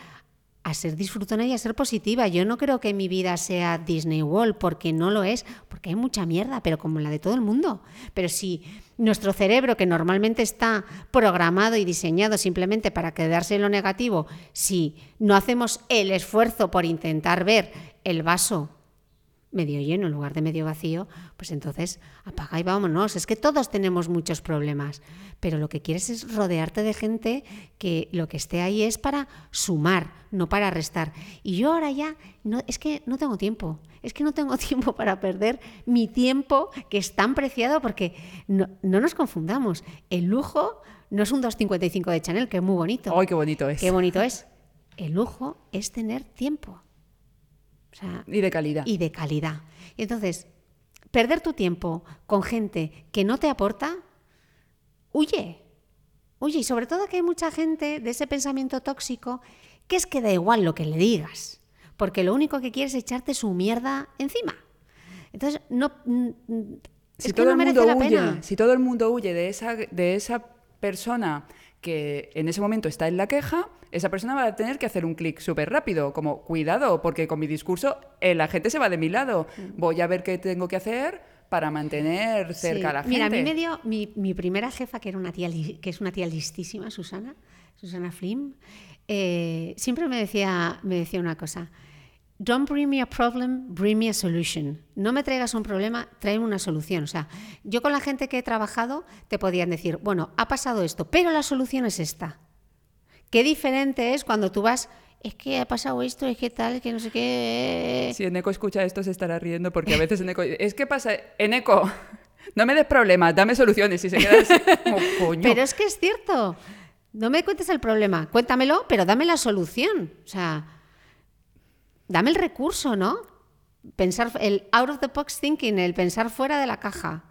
a ser disfrutona y a ser positiva. Yo no creo que mi vida sea Disney World, porque no lo es, porque hay mucha mierda, pero como la de todo el mundo. Pero si nuestro cerebro, que normalmente está programado y diseñado simplemente para quedarse en lo negativo, si no hacemos el esfuerzo por intentar ver el vaso medio lleno en lugar de medio vacío, pues entonces apaga y vámonos. Es que todos tenemos muchos problemas, pero lo que quieres es rodearte de gente que lo que esté ahí es para sumar, no para restar. Y yo ahora ya, no, es que no tengo tiempo, es que no tengo tiempo para perder mi tiempo que es tan preciado porque no, no nos confundamos. El lujo no es un 255 de Chanel, que es muy bonito. ¡Ay, qué bonito es! ¡Qué bonito es! El lujo es tener tiempo y de calidad. Y de calidad. entonces, perder tu tiempo con gente que no te aporta, huye. Huye. Y sobre todo que hay mucha gente de ese pensamiento tóxico que es que da igual lo que le digas, porque lo único que quiere es echarte su mierda encima. Entonces, no... Si todo el mundo huye, Si todo el mundo huye de esa, de esa persona que en ese momento está en la queja, esa persona va a tener que hacer un clic súper rápido, como cuidado, porque con mi discurso eh, la gente se va de mi lado. Voy a ver qué tengo que hacer para mantener cerca a la gente. Mira, a mí me dio mi, mi primera jefa, que, era una tía, que es una tía listísima, Susana, Susana Flim, eh, siempre me decía, me decía una cosa. Don't bring me a problem, bring me a solution. No me traigas un problema, tráeme una solución. O sea, yo con la gente que he trabajado te podían decir, bueno, ha pasado esto, pero la solución es esta. Qué diferente es cuando tú vas, es que ha pasado esto, es que tal, que no sé qué. Si Eneco escucha esto se estará riendo porque a veces Eneco... Es que pasa, Eneco, no me des problemas, dame soluciones y se queda así como coño. Pero es que es cierto. No me cuentes el problema, cuéntamelo, pero dame la solución. O sea, dame el recurso, ¿no? Pensar, el out of the box thinking, el pensar fuera de la caja.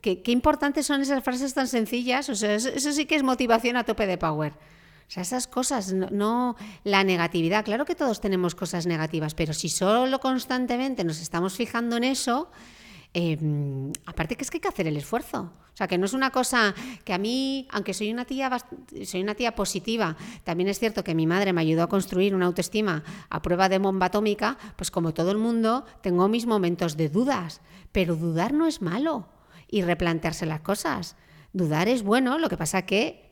Qué, importantes son esas frases tan sencillas. O sea, eso, eso sí que es motivación a tope de power. O sea, esas cosas, no, no, la negatividad. Claro que todos tenemos cosas negativas, pero si solo constantemente nos estamos fijando en eso, eh, aparte que es que hay que hacer el esfuerzo. O sea, que no es una cosa que a mí, aunque soy una tía soy una tía positiva, también es cierto que mi madre me ayudó a construir una autoestima a prueba de bomba atómica, pues como todo el mundo, tengo mis momentos de dudas, pero dudar no es malo y replantearse las cosas. Dudar es bueno, lo que pasa que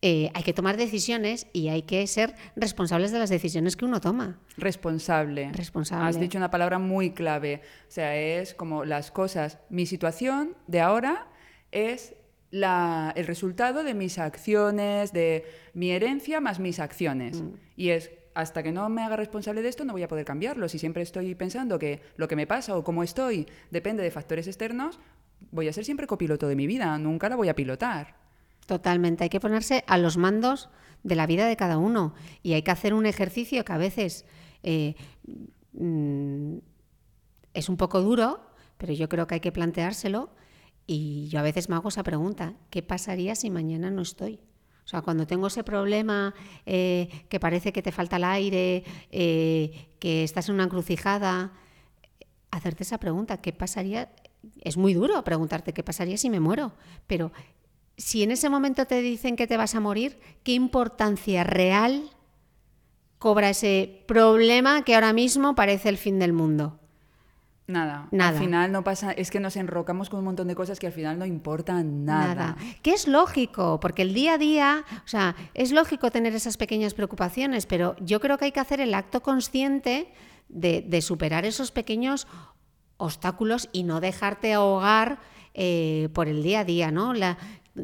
eh, hay que tomar decisiones y hay que ser responsables de las decisiones que uno toma. Responsable. Responsable. Has dicho una palabra muy clave. O sea, es como las cosas. Mi situación de ahora es la- el resultado de mis acciones, de mi herencia más mis acciones. Y es, hasta que no me haga responsable de esto, no voy a poder cambiarlo. Si siempre estoy pensando que lo que me pasa o cómo estoy depende de factores externos, voy a ser siempre copiloto de mi vida. Nunca la voy a pilotar. Totalmente, hay que ponerse a los mandos de la vida de cada uno y hay que hacer un ejercicio que a veces eh, mm, es un poco duro, pero yo creo que hay que planteárselo y yo a veces me hago esa pregunta, ¿qué pasaría si mañana no estoy? O sea, cuando tengo ese problema eh, que parece que te falta el aire, eh, que estás en una encrucijada, hacerte esa pregunta, ¿qué pasaría? Es muy duro preguntarte qué pasaría si me muero, pero si en ese momento te dicen que te vas a morir, ¿qué importancia real cobra ese problema que ahora mismo parece el fin del mundo? Nada. Nada. Al final no pasa, es que nos enrocamos con un montón de cosas que al final no importan nada. Que es lógico, porque el día a día, o sea, es lógico tener esas pequeñas preocupaciones, pero yo creo que hay que hacer el acto consciente de, de superar esos pequeños obstáculos y no dejarte ahogar eh, por el día a día, ¿no? La,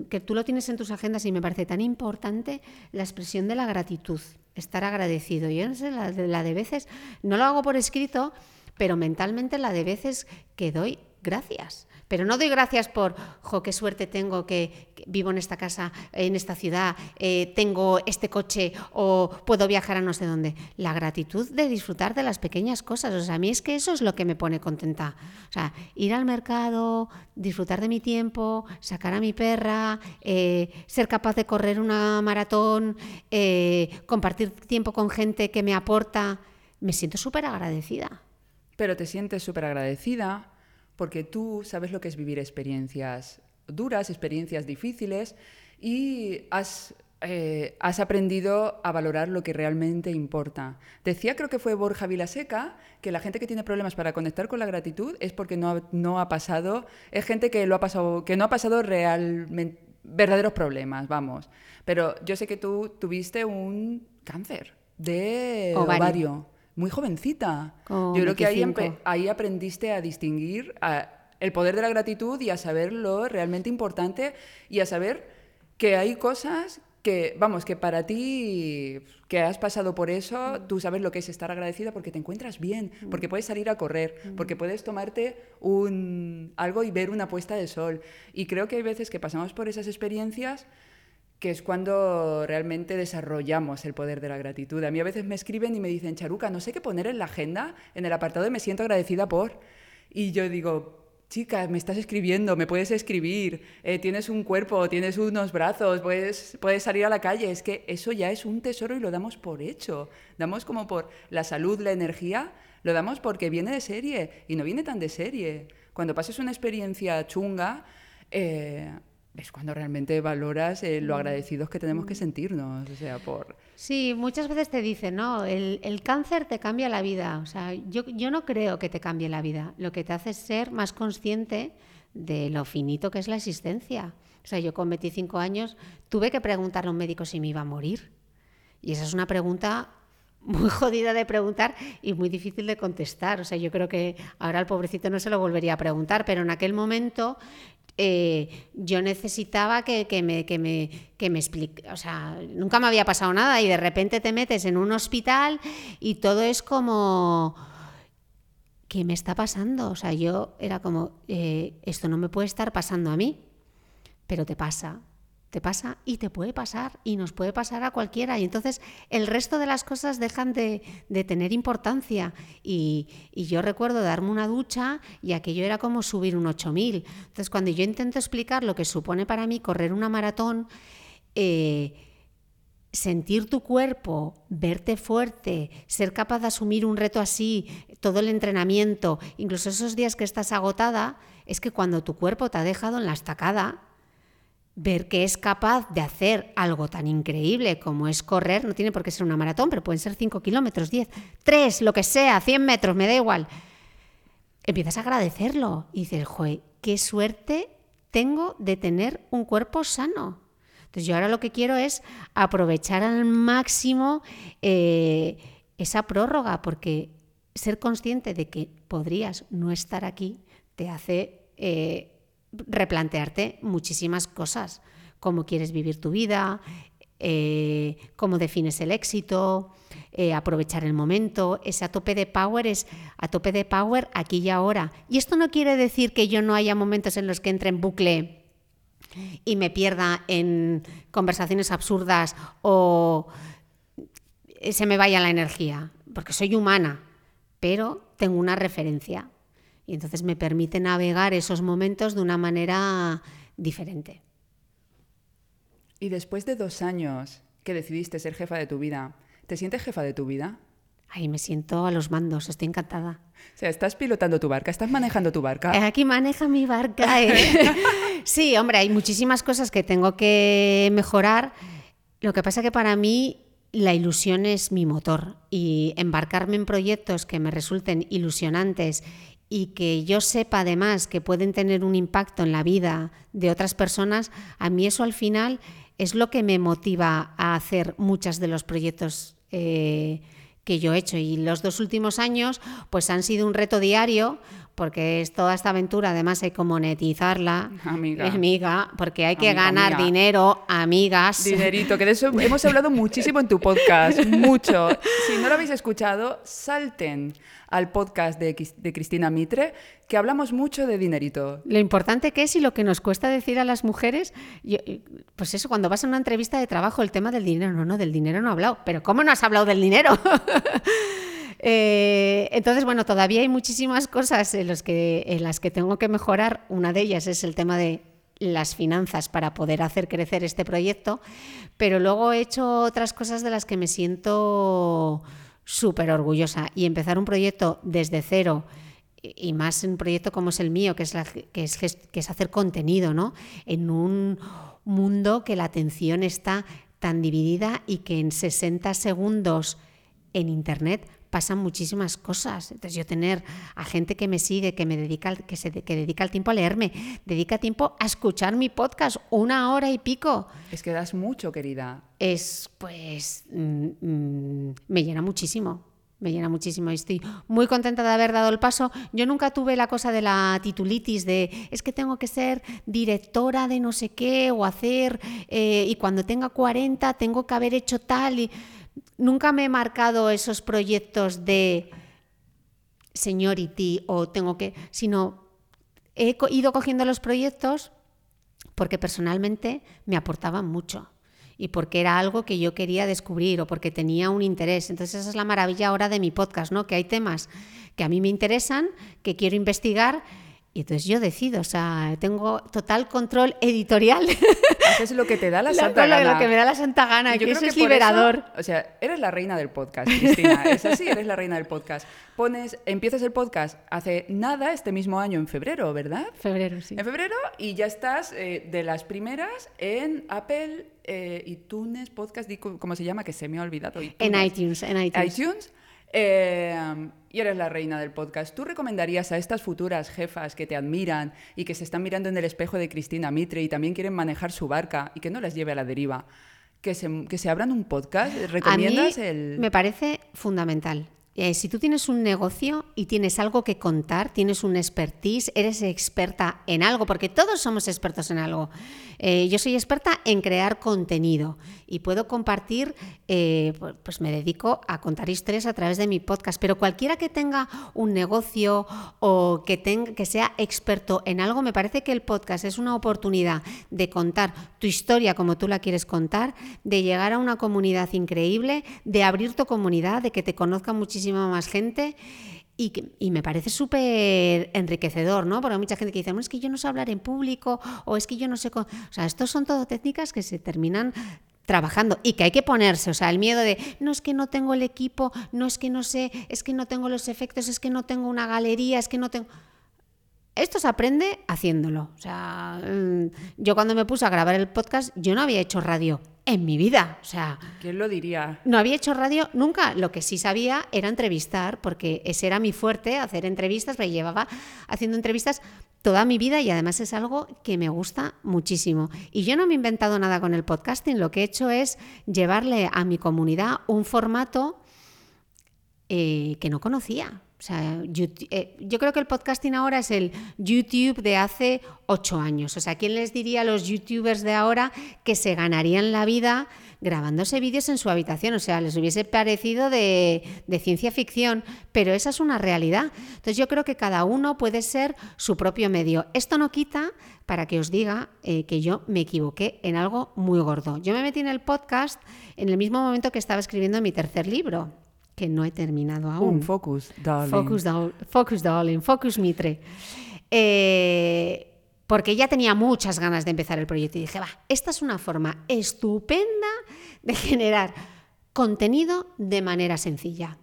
que tú lo tienes en tus agendas y me parece tan importante la expresión de la gratitud, estar agradecido. Yo no sé, la de, la de veces, no lo hago por escrito, pero mentalmente la de veces que doy gracias. Pero no doy gracias por, jo, qué suerte tengo que, vivo en esta casa, en esta ciudad, eh, tengo este coche o puedo viajar a no sé dónde. La gratitud de disfrutar de las pequeñas cosas. O sea, a mí es que eso es lo que me pone contenta. O sea, ir al mercado, disfrutar de mi tiempo, sacar a mi perra, eh, ser capaz de correr una maratón, eh, compartir tiempo con gente que me aporta. Me siento súper agradecida. Pero te sientes súper agradecida porque tú sabes lo que es vivir experiencias duras, experiencias difíciles y has, eh, has aprendido a valorar lo que realmente importa. Decía, creo que fue Borja Vilaseca, que la gente que tiene problemas para conectar con la gratitud es porque no ha, no ha pasado, es gente que, lo ha pasado, que no ha pasado realmente verdaderos problemas, vamos. Pero yo sé que tú tuviste un cáncer de Ovario. ovario muy jovencita. Yo creo que ahí, 25. empe- ahí aprendiste a distinguir a- el poder de la gratitud y a saber lo realmente importante y a saber que hay cosas que, vamos, que para ti, que has pasado por eso, tú sabes lo que es estar agradecida porque te encuentras bien, porque puedes salir a correr, porque puedes tomarte un, algo y ver una puesta de sol. Y creo que hay veces que pasamos por esas experiencias que es cuando realmente desarrollamos el poder de la gratitud. A mí a veces me escriben y me dicen, Charuca, no sé qué poner en la agenda, en el apartado de me siento agradecida por. Y yo digo, chica, me estás escribiendo, me puedes escribir, eh, tienes un cuerpo, tienes unos brazos, puedes, puedes salir a la calle. Es que eso ya es un tesoro y lo damos por hecho. Damos como por la salud, la energía, lo damos porque viene de serie y no viene tan de serie. Cuando pases una experiencia chunga, eh, es cuando realmente valoras eh, lo Mm. agradecidos que tenemos que sentirnos, o sea, por... Sí, muchas veces te dicen, no, el, el cáncer te cambia la vida. O sea, yo, yo no creo que te cambie la vida. Lo que te hace es ser más consciente de lo finito que es la existencia. O sea, yo con 25 años tuve que preguntarle a un médico si me iba a morir. Y esa es una pregunta muy jodida de preguntar y muy difícil de contestar. O sea, yo creo que ahora al pobrecito no se lo volvería a preguntar, pero en aquel momento eh, yo necesitaba que, que me, que me, que me explique. O sea, nunca me había pasado nada y de repente te metes en un hospital y todo es como... ¿Qué me está pasando? O sea, yo era como, eh, esto no me puede estar pasando a mí, pero te pasa, te pasa y te puede pasar y nos puede pasar a cualquiera. Y entonces el resto de las cosas dejan de, tener importancia. Y, y, yo recuerdo darme una ducha y aquello era como subir un 8000. Entonces cuando yo intento explicar lo que supone para mí correr una maratón, eh, sentir tu cuerpo, verte fuerte, ser capaz de asumir un reto así, todo el entrenamiento, incluso esos días que estás agotada, es que cuando tu cuerpo te ha dejado en la estacada, ver que es capaz de hacer algo tan increíble como es correr, no tiene por qué ser una maratón, pero pueden ser 5 kilómetros, 10, 3, lo que sea, 100 metros, me da igual. Empiezas a agradecerlo y dices, joder, qué suerte tengo de tener un cuerpo sano. Entonces yo ahora lo que quiero es aprovechar al máximo eh, esa prórroga, porque ser consciente de que podrías no estar aquí te hace eh, replantearte muchísimas cosas, cómo quieres vivir tu vida, eh, cómo defines el éxito, eh, aprovechar el momento, ese a tope de power es a tope de power aquí y ahora. Y esto no quiere decir que yo no haya momentos en los que entre en bucle y me pierda en conversaciones absurdas o se me vaya la energía, porque soy humana, pero tengo una referencia y entonces me permite navegar esos momentos de una manera diferente. Y después de dos años que decidiste ser jefa de tu vida, ¿te sientes jefa de tu vida? Ay, me siento a los mandos, estoy encantada. O sea, estás pilotando tu barca, estás manejando tu barca. Aquí maneja mi barca. Eh. sí, hombre, hay muchísimas cosas que tengo que mejorar. Lo que pasa que para mí la ilusión es mi motor y embarcarme en proyectos que me resulten ilusionantes y que yo sepa además que pueden tener un impacto en la vida de otras personas, a mí eso al final es lo que me motiva a hacer muchos de los proyectos eh, que yo he hecho. Y los dos últimos años pues han sido un reto diario porque es toda esta aventura, además hay que monetizarla, amiga, amiga porque hay que amiga, ganar amiga. dinero, amigas. Dinerito, que de eso hemos hablado muchísimo en tu podcast, mucho. Si no lo habéis escuchado, salten al podcast de, de Cristina Mitre, que hablamos mucho de dinerito. Lo importante que es y lo que nos cuesta decir a las mujeres, yo, pues eso, cuando vas a una entrevista de trabajo, el tema del dinero, no, no, del dinero no he hablado, pero ¿cómo no has hablado del dinero? Eh, entonces, bueno, todavía hay muchísimas cosas en, las que tengo que mejorar. Una de ellas es el tema de las finanzas para poder hacer crecer este proyecto, pero luego he hecho otras cosas de las que me siento súper orgullosa y empezar un proyecto desde cero y más un proyecto como es el mío, que es, que es, que es hacer contenido, ¿no? En un mundo que la atención está tan dividida y que en 60 segundos en Internet pasan muchísimas cosas. Entonces yo tener a gente que me sigue, que me dedica, que se que dedica el tiempo a leerme, dedica tiempo a escuchar mi podcast una hora y pico. Es que das mucho, querida. Es, pues, mmm, me llena muchísimo. Me llena muchísimo y estoy muy contenta de haber dado el paso. Yo nunca tuve la cosa de la titulitis, de es que tengo que ser directora de no sé qué o hacer, eh, y cuando tenga 40 tengo que haber hecho tal. Y, nunca me he marcado esos proyectos de seniority o tengo que, sino he ido cogiendo los proyectos porque personalmente me aportaban mucho y porque era algo que yo quería descubrir o porque tenía un interés. Entonces esa es la maravilla ahora de mi podcast, ¿no? Que hay temas que a mí me interesan, que quiero investigar Y entonces yo decido, o sea, tengo total control editorial. Haces lo que te da la santa gana. Lo que me da la santa gana, Y yo que creo eso es por liberador. o sea, eres la reina del podcast, Cristina. Es así, eres la reina del podcast. Pones, empiezas el podcast hace nada, este mismo año, en febrero, ¿verdad? Febrero, sí. En febrero y ya estás eh, de las primeras en Apple, eh, iTunes, podcast, ¿cómo se llama? Que se me ha olvidado. En iTunes, en iTunes. iTunes. Eh, y eres la reina del podcast. ¿Tú recomendarías a estas futuras jefas que te admiran y que se están mirando en el espejo de Cristina Mitre y también quieren manejar su barca y que no las lleve a la deriva, que se, que se abran un podcast? ¿Recomiendas a mí el...? me parece fundamental. Eh, si tú tienes un negocio y tienes algo que contar, tienes un expertise, eres experta en algo, porque todos somos expertos en algo. Eh, yo soy experta en crear contenido y puedo compartir, eh, pu- pues me dedico a contar historias a través de mi podcast, pero cualquiera que tenga un negocio o que, tenga, que sea experto en algo, me parece que el podcast es una oportunidad de contar tu historia como tú la quieres contar, de llegar a una comunidad increíble, de abrir tu comunidad, de que te conozca muchísima más gente. Y, y me parece súper enriquecedor, ¿no? Porque hay mucha gente que dice, "Bueno, es que yo no sé hablar en público o es que yo no sé... co-". O sea, estos son todo técnicas que se terminan trabajando y que hay que ponerse, o sea, el miedo de, no es que no tengo el equipo, no es que no sé, es que no tengo los efectos, es que no tengo una galería, es que no tengo... Esto se aprende haciéndolo. O sea, mm, yo cuando me puse a grabar el podcast, yo no había hecho radio en mi vida. O sea, ¿Quién lo diría? no había hecho radio nunca. Lo que sí sabía era entrevistar, porque ese era mi fuerte, hacer entrevistas. Me llevaba haciendo entrevistas toda mi vida y además es algo que me gusta muchísimo. Y yo no me he inventado nada con el podcasting. Lo que he hecho es llevarle a mi comunidad un formato eh, que no conocía. O sea, eh, yo creo que el podcasting ahora es el YouTube de hace ocho años. O sea, ¿quién les diría a los youtubers de ahora que se ganarían la vida grabándose vídeos en su habitación? O sea, les hubiese parecido de, de ciencia ficción, pero esa es una realidad. Entonces yo creo que cada uno puede ser su propio medio. Esto no quita para que os diga eh, que yo me equivoqué en algo muy gordo. Yo me metí en el podcast en el mismo momento que estaba escribiendo mi tercer libro, que no he terminado aún. Un focus, darling. Focus, Dal- Focus Darling, Focus Mitre. Eh, porque ya tenía muchas ganas de empezar el proyecto y dije, va, esta es una forma estupenda de generar contenido de manera sencilla.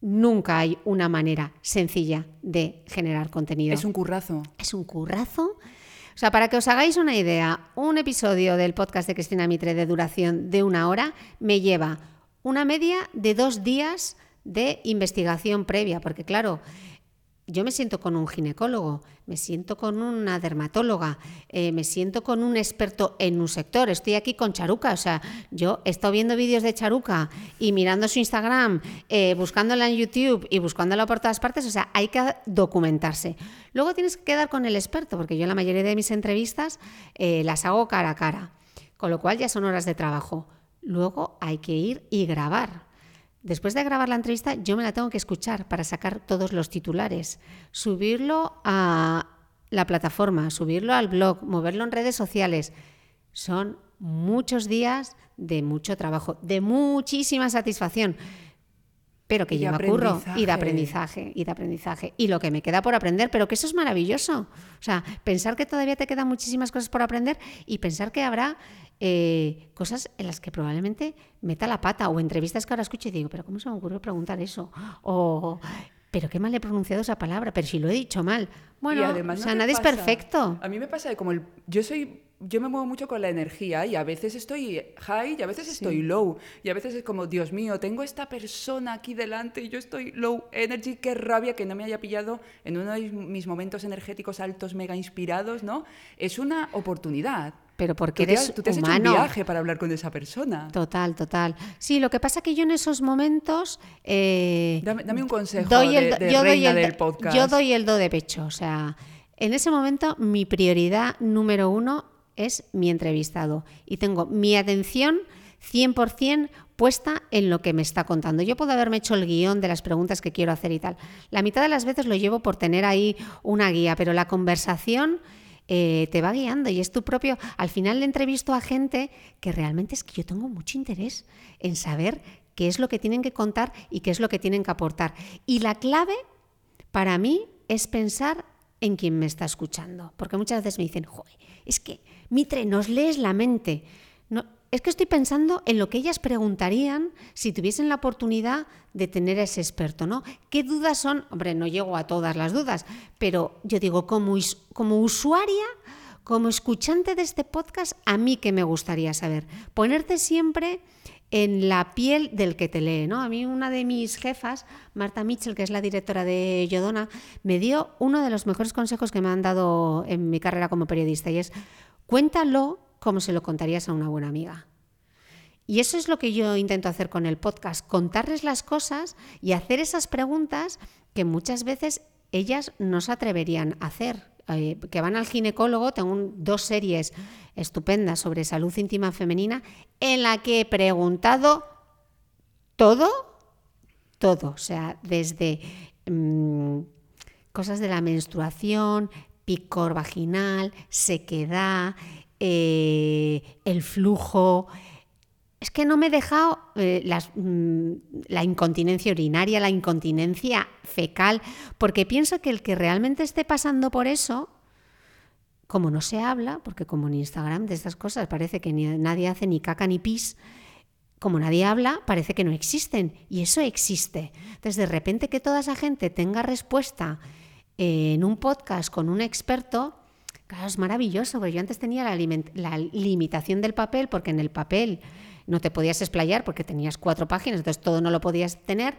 Nunca hay una manera sencilla de generar contenido. Es un currazo. Es un currazo. O sea, para que os hagáis una idea, un episodio del podcast de Cristina Mitre de duración de una hora me lleva una media de dos días de investigación previa, porque claro, yo me siento con un ginecólogo, me siento con una dermatóloga, eh, me siento con un experto en un sector. Estoy aquí con Charuca, o sea, yo he estado viendo vídeos de Charuca y mirando su Instagram, eh, buscándola en YouTube y buscándola por todas partes, o sea, hay que documentarse. Luego tienes que quedar con el experto, porque yo la mayoría de mis entrevistas eh, las hago cara a cara, con lo cual ya son horas de trabajo. Luego hay que ir y grabar. Después de grabar la entrevista, yo me la tengo que escuchar para sacar todos los titulares, subirlo a la plataforma, subirlo al blog, moverlo en redes sociales. Son muchos días de mucho trabajo, de muchísima satisfacción, pero que Y de lleva curro y de aprendizaje. y de aprendizaje y lo que me queda por aprender, pero que eso es maravilloso. O sea, pensar que todavía te quedan muchísimas cosas por aprender y pensar que habrá eh, cosas en las que probablemente meta la pata o entrevistas que ahora escucho y digo, pero ¿cómo se me ocurrió preguntar eso? O, pero qué mal he pronunciado esa palabra, pero si lo he dicho mal. Bueno, además, o ¿no sea, nadie es perfecto. A mí me pasa como el... Yo soy... Yo me muevo mucho con la energía y a veces estoy high y a veces estoy low. Y a veces es como, Dios mío, tengo esta persona aquí delante y yo estoy low energy, qué rabia que no me haya pillado en uno de mis momentos energéticos altos, mega inspirados, ¿no? Es una oportunidad. Pero porque Tú te, eres tú te has humano. hecho un viaje para hablar con esa persona. Total, total. Sí, lo que pasa que yo en esos momentos... eh, Dame, dame un consejo doy el de, de yo doy reina el do- del podcast. Yo doy el do de pecho. O sea, en ese momento mi prioridad número uno es mi entrevistado. Y tengo mi atención 100% puesta en lo que me está contando. Yo puedo haberme hecho el guion de las preguntas que quiero hacer y tal. La mitad de las veces lo llevo por tener ahí una guía, pero la conversación eh, te va guiando y es tu propio... Al final le entrevisto a gente que realmente es que yo tengo mucho interés en saber qué es lo que tienen que contar y qué es lo que tienen que aportar. Y la clave para mí es pensar en quien me está escuchando. Porque muchas veces me dicen, Joder, es que, Mitre, nos lees la mente. Es que estoy pensando en lo que ellas preguntarían si tuviesen la oportunidad de tener a ese experto, ¿no? ¿Qué dudas son? Hombre, no llego a todas las dudas, pero yo digo, como, como usuaria, como escuchante de este podcast, a mí que me gustaría saber. Ponerte siempre en la piel del que te lee, ¿no? A mí una de mis jefas, Marta Mitchell, que es la directora de Yodona, me dio uno de los mejores consejos que me han dado en mi carrera como periodista y es cuéntalo como se lo contarías a una buena amiga. Y eso es lo que yo intento hacer con el podcast, contarles las cosas y hacer esas preguntas que muchas veces ellas no se atreverían a hacer. Eh, que van al ginecólogo, tengo dos series estupendas sobre salud íntima femenina en la que he preguntado todo, todo, o sea, desde mm, cosas de la menstruación, picor vaginal, sequedad, eh, el flujo. Es que no me he dejado eh, mm, la incontinencia urinaria, la incontinencia fecal, porque pienso que el que realmente esté pasando por eso, como no se habla, porque como en Instagram de estas cosas parece que nadie hace ni caca ni pis, como nadie habla, parece que no existen. Y eso existe. Entonces, de repente que toda esa gente tenga respuesta en un podcast con un experto, Claro, es maravilloso, porque yo antes tenía la, limitación del papel, porque en el papel no te podías explayar porque tenías cuatro páginas, entonces todo no lo podías tener.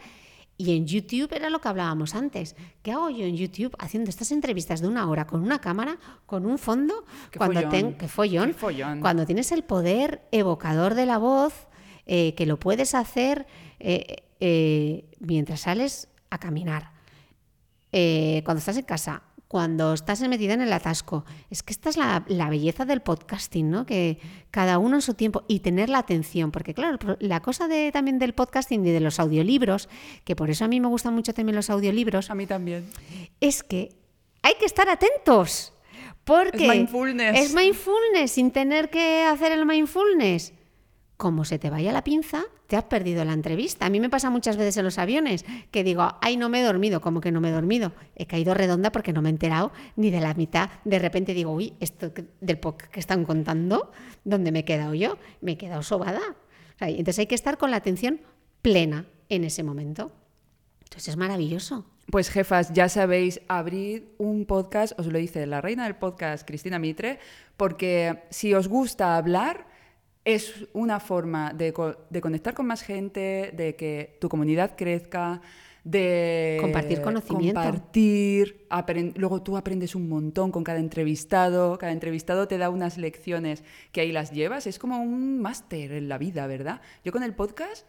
Y en YouTube era lo que hablábamos antes. ¿Qué hago yo en YouTube haciendo estas entrevistas de una hora con una cámara, con un fondo? Qué cuando follón. ¿Qué follón? Qué follón. Cuando tienes el poder evocador de la voz, eh, que lo puedes hacer eh, eh, mientras sales a caminar. cuando estás en casa, cuando estás metida en el atasco. Es que esta es la, belleza del podcasting, ¿no? Que cada uno en su tiempo y tener la atención, porque claro, la cosa de, también del podcasting y de los audiolibros, que por eso a mí me gustan mucho también los audiolibros. A mí también. Es que hay que estar atentos. Porque es mindfulness. Es mindfulness sin tener que hacer el mindfulness como se te vaya la pinza, te has perdido la entrevista. A mí me pasa muchas veces en los aviones que digo, ay, no me he dormido, como que no me he dormido. He caído redonda porque no me he enterado ni de la mitad. De repente digo, uy, esto del podcast que están contando, ¿dónde me he quedado yo? Me he quedado sobada. entonces hay que estar con la atención plena en ese momento. Entonces es maravilloso. Pues jefas, ya sabéis, abrir un podcast, os lo dice la reina del podcast, Cristina Mitre, porque si os gusta hablar, es una forma de, conectar con más gente, de que tu comunidad crezca, de compartir conocimiento. Compartir, luego tú aprendes un montón con cada entrevistado, cada entrevistado te da unas lecciones que ahí las llevas, es como un máster en la vida, ¿verdad? Yo con el podcast,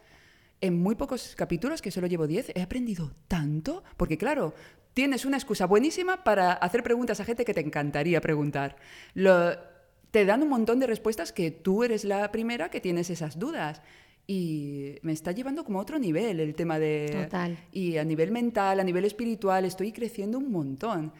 en muy pocos capítulos, que solo llevo 10, he aprendido tanto, porque claro, tienes una excusa buenísima para hacer preguntas a gente que te encantaría preguntar. Lo, te dan un montón de respuestas que tú eres la primera que tienes esas dudas. Y me está llevando como a otro nivel el tema de... Total. Y a nivel mental, a nivel espiritual, estoy creciendo un montón.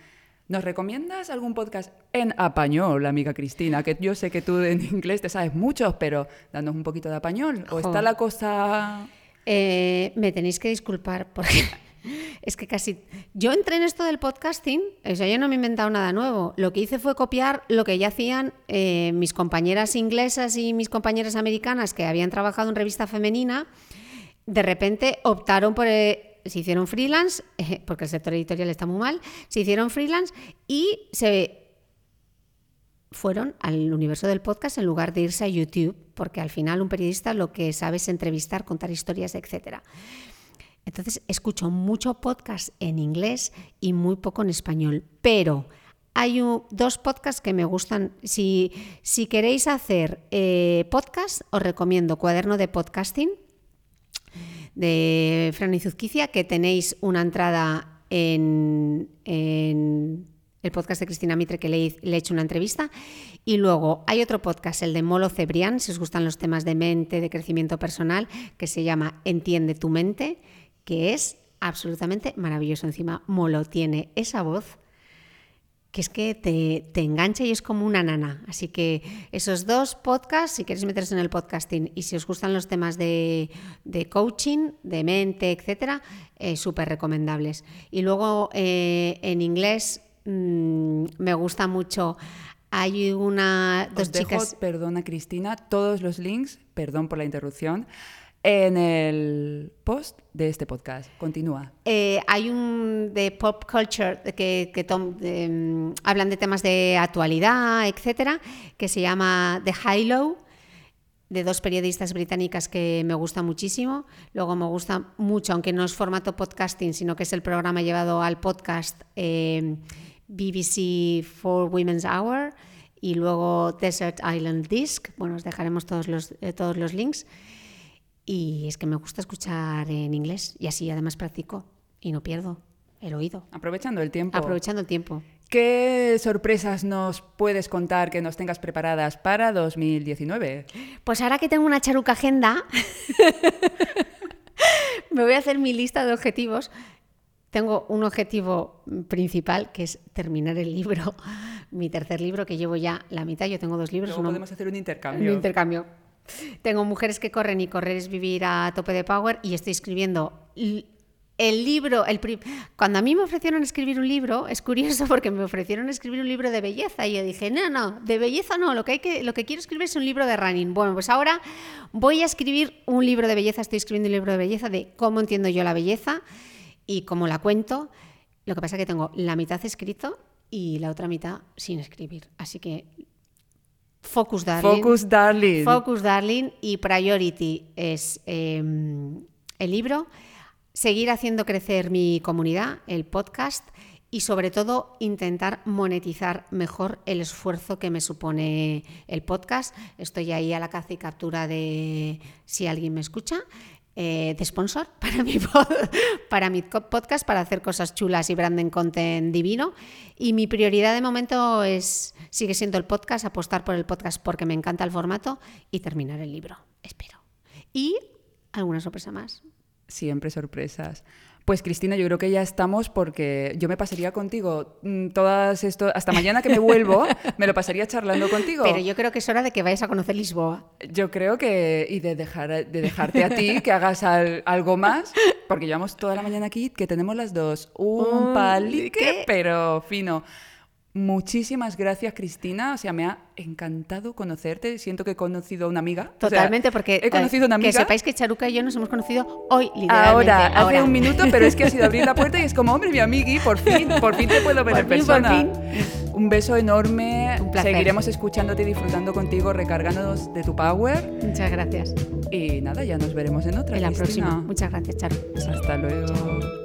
¿Nos recomiendas algún podcast en español, amiga Cristina? Que yo sé que tú en inglés te sabes muchos, pero danos un poquito de español. ¿O está la cosa...? Eh, me tenéis que disculpar porque es que casi. Yo entré en esto del podcasting, o sea, yo no me he inventado nada nuevo. Lo que hice fue copiar lo que ya hacían eh, mis compañeras inglesas y mis compañeras americanas que habían trabajado en revista femenina. De repente optaron por. Eh, se hicieron freelance, eh, porque el sector editorial está muy mal, se hicieron freelance y se fueron al universo del podcast en lugar de irse a YouTube, porque al final un periodista lo que sabe es entrevistar, contar historias, etcétera. Entonces escucho mucho podcast en inglés y muy poco en español, pero hay dos podcasts que me gustan. Si, si queréis hacer eh, podcast, os recomiendo Cuaderno de Podcasting de Fran Izuzquicia, que tenéis una entrada en, el podcast de Cristina Mitre, que le, le, he hecho una entrevista. Y luego hay otro podcast, el de Molo Cebrián, si os gustan los temas de mente, de crecimiento personal, que se llama Entiende tu mente que es absolutamente maravilloso. Encima, Molo tiene esa voz que es que te, engancha y es como una nana. Así que esos dos podcasts, si queréis meterse en el podcasting y si os gustan los temas de, coaching, de mente, etcétera, eh, súper recomendables. Y luego eh, en inglés mm, me gusta mucho. Hay una, dos Os dejo, chicas... perdona Cristina, todos los links, perdón por la interrupción, en el post de este podcast. Continúa. Eh, hay un de pop culture que, mm, hablan de temas de actualidad, etcétera, que se llama The High Low, de dos periodistas británicas que me gusta muchísimo. Luego me gusta mucho, aunque no es formato podcasting, sino que es el programa llevado al podcast eh, BBC for Women's Hour y luego Desert Island Disc. Bueno, os dejaremos todos los, eh, todos los links. Y es que me gusta escuchar en inglés y así además practico y no pierdo el oído, Aprovechando el tiempo. aprovechando el tiempo. ¿Qué sorpresas nos puedes contar que nos tengas preparadas para 2019? Pues ahora que tengo una charuca agenda, me voy a hacer mi lista de objetivos. Tengo un objetivo principal que es terminar el libro, mi tercer libro que llevo ya la mitad. Yo tengo dos libros, Luego uno- podemos hacer un un intercambio. Tengo Mujeres que corren y correr es vivir a tope de power y estoy escribiendo el libro, el cuando a mí me ofrecieron escribir un libro, es curioso porque me ofrecieron escribir un libro de belleza y yo dije, no, no, de belleza no, lo que, hay que, lo que quiero escribir es un libro de running. Bueno, pues ahora voy a escribir un libro de belleza, estoy escribiendo un libro de belleza de cómo entiendo yo la belleza y cómo la cuento. Lo que pasa es que tengo la mitad escrito y la otra mitad sin escribir. Así que focus, darling. Focus, darling. Focus Darling y Priority es eh, el libro. Seguir haciendo crecer mi comunidad, el podcast y sobre todo intentar monetizar mejor el esfuerzo que me supone el podcast. Estoy ahí a la caza y captura de si alguien me escucha. Eh, de sponsor para mi, para mi podcast, para hacer cosas chulas y branding content divino. Y mi prioridad de momento es, sigue siendo el podcast, apostar por el podcast porque me encanta el formato y terminar el libro, espero. Y alguna sorpresa más. Siempre sorpresas. Pues Cristina, yo creo que ya estamos porque yo me pasaría contigo mm, todas esto hasta mañana que me vuelvo, me lo pasaría charlando contigo. Pero yo creo que es hora de que vayas a conocer Lisboa. Yo creo que y de dejar de dejarte a ti que hagas al- algo más, porque llevamos toda la mañana aquí que tenemos las dos un Un palique, pero fino. Muchísimas gracias, Cristina. O sea, me ha encantado conocerte. Siento que he conocido a una amiga. O sea, Totalmente, porque he conocido a una eh, que amiga. sepáis que Charuca y yo nos hemos conocido hoy, literalmente. Ahora, hace un minuto, pero es que ha sido abrir la puerta y es como, hombre, mi amigui, por fin, por fin te puedo ver Por en fin, por persona. fin. Un beso enorme. Un placer. Seguiremos escuchándote y disfrutando contigo, recargándonos de tu power. Muchas gracias. Y nada, ya nos veremos en otra. En la Cristina. próxima. Muchas gracias, Charu. Hasta luego.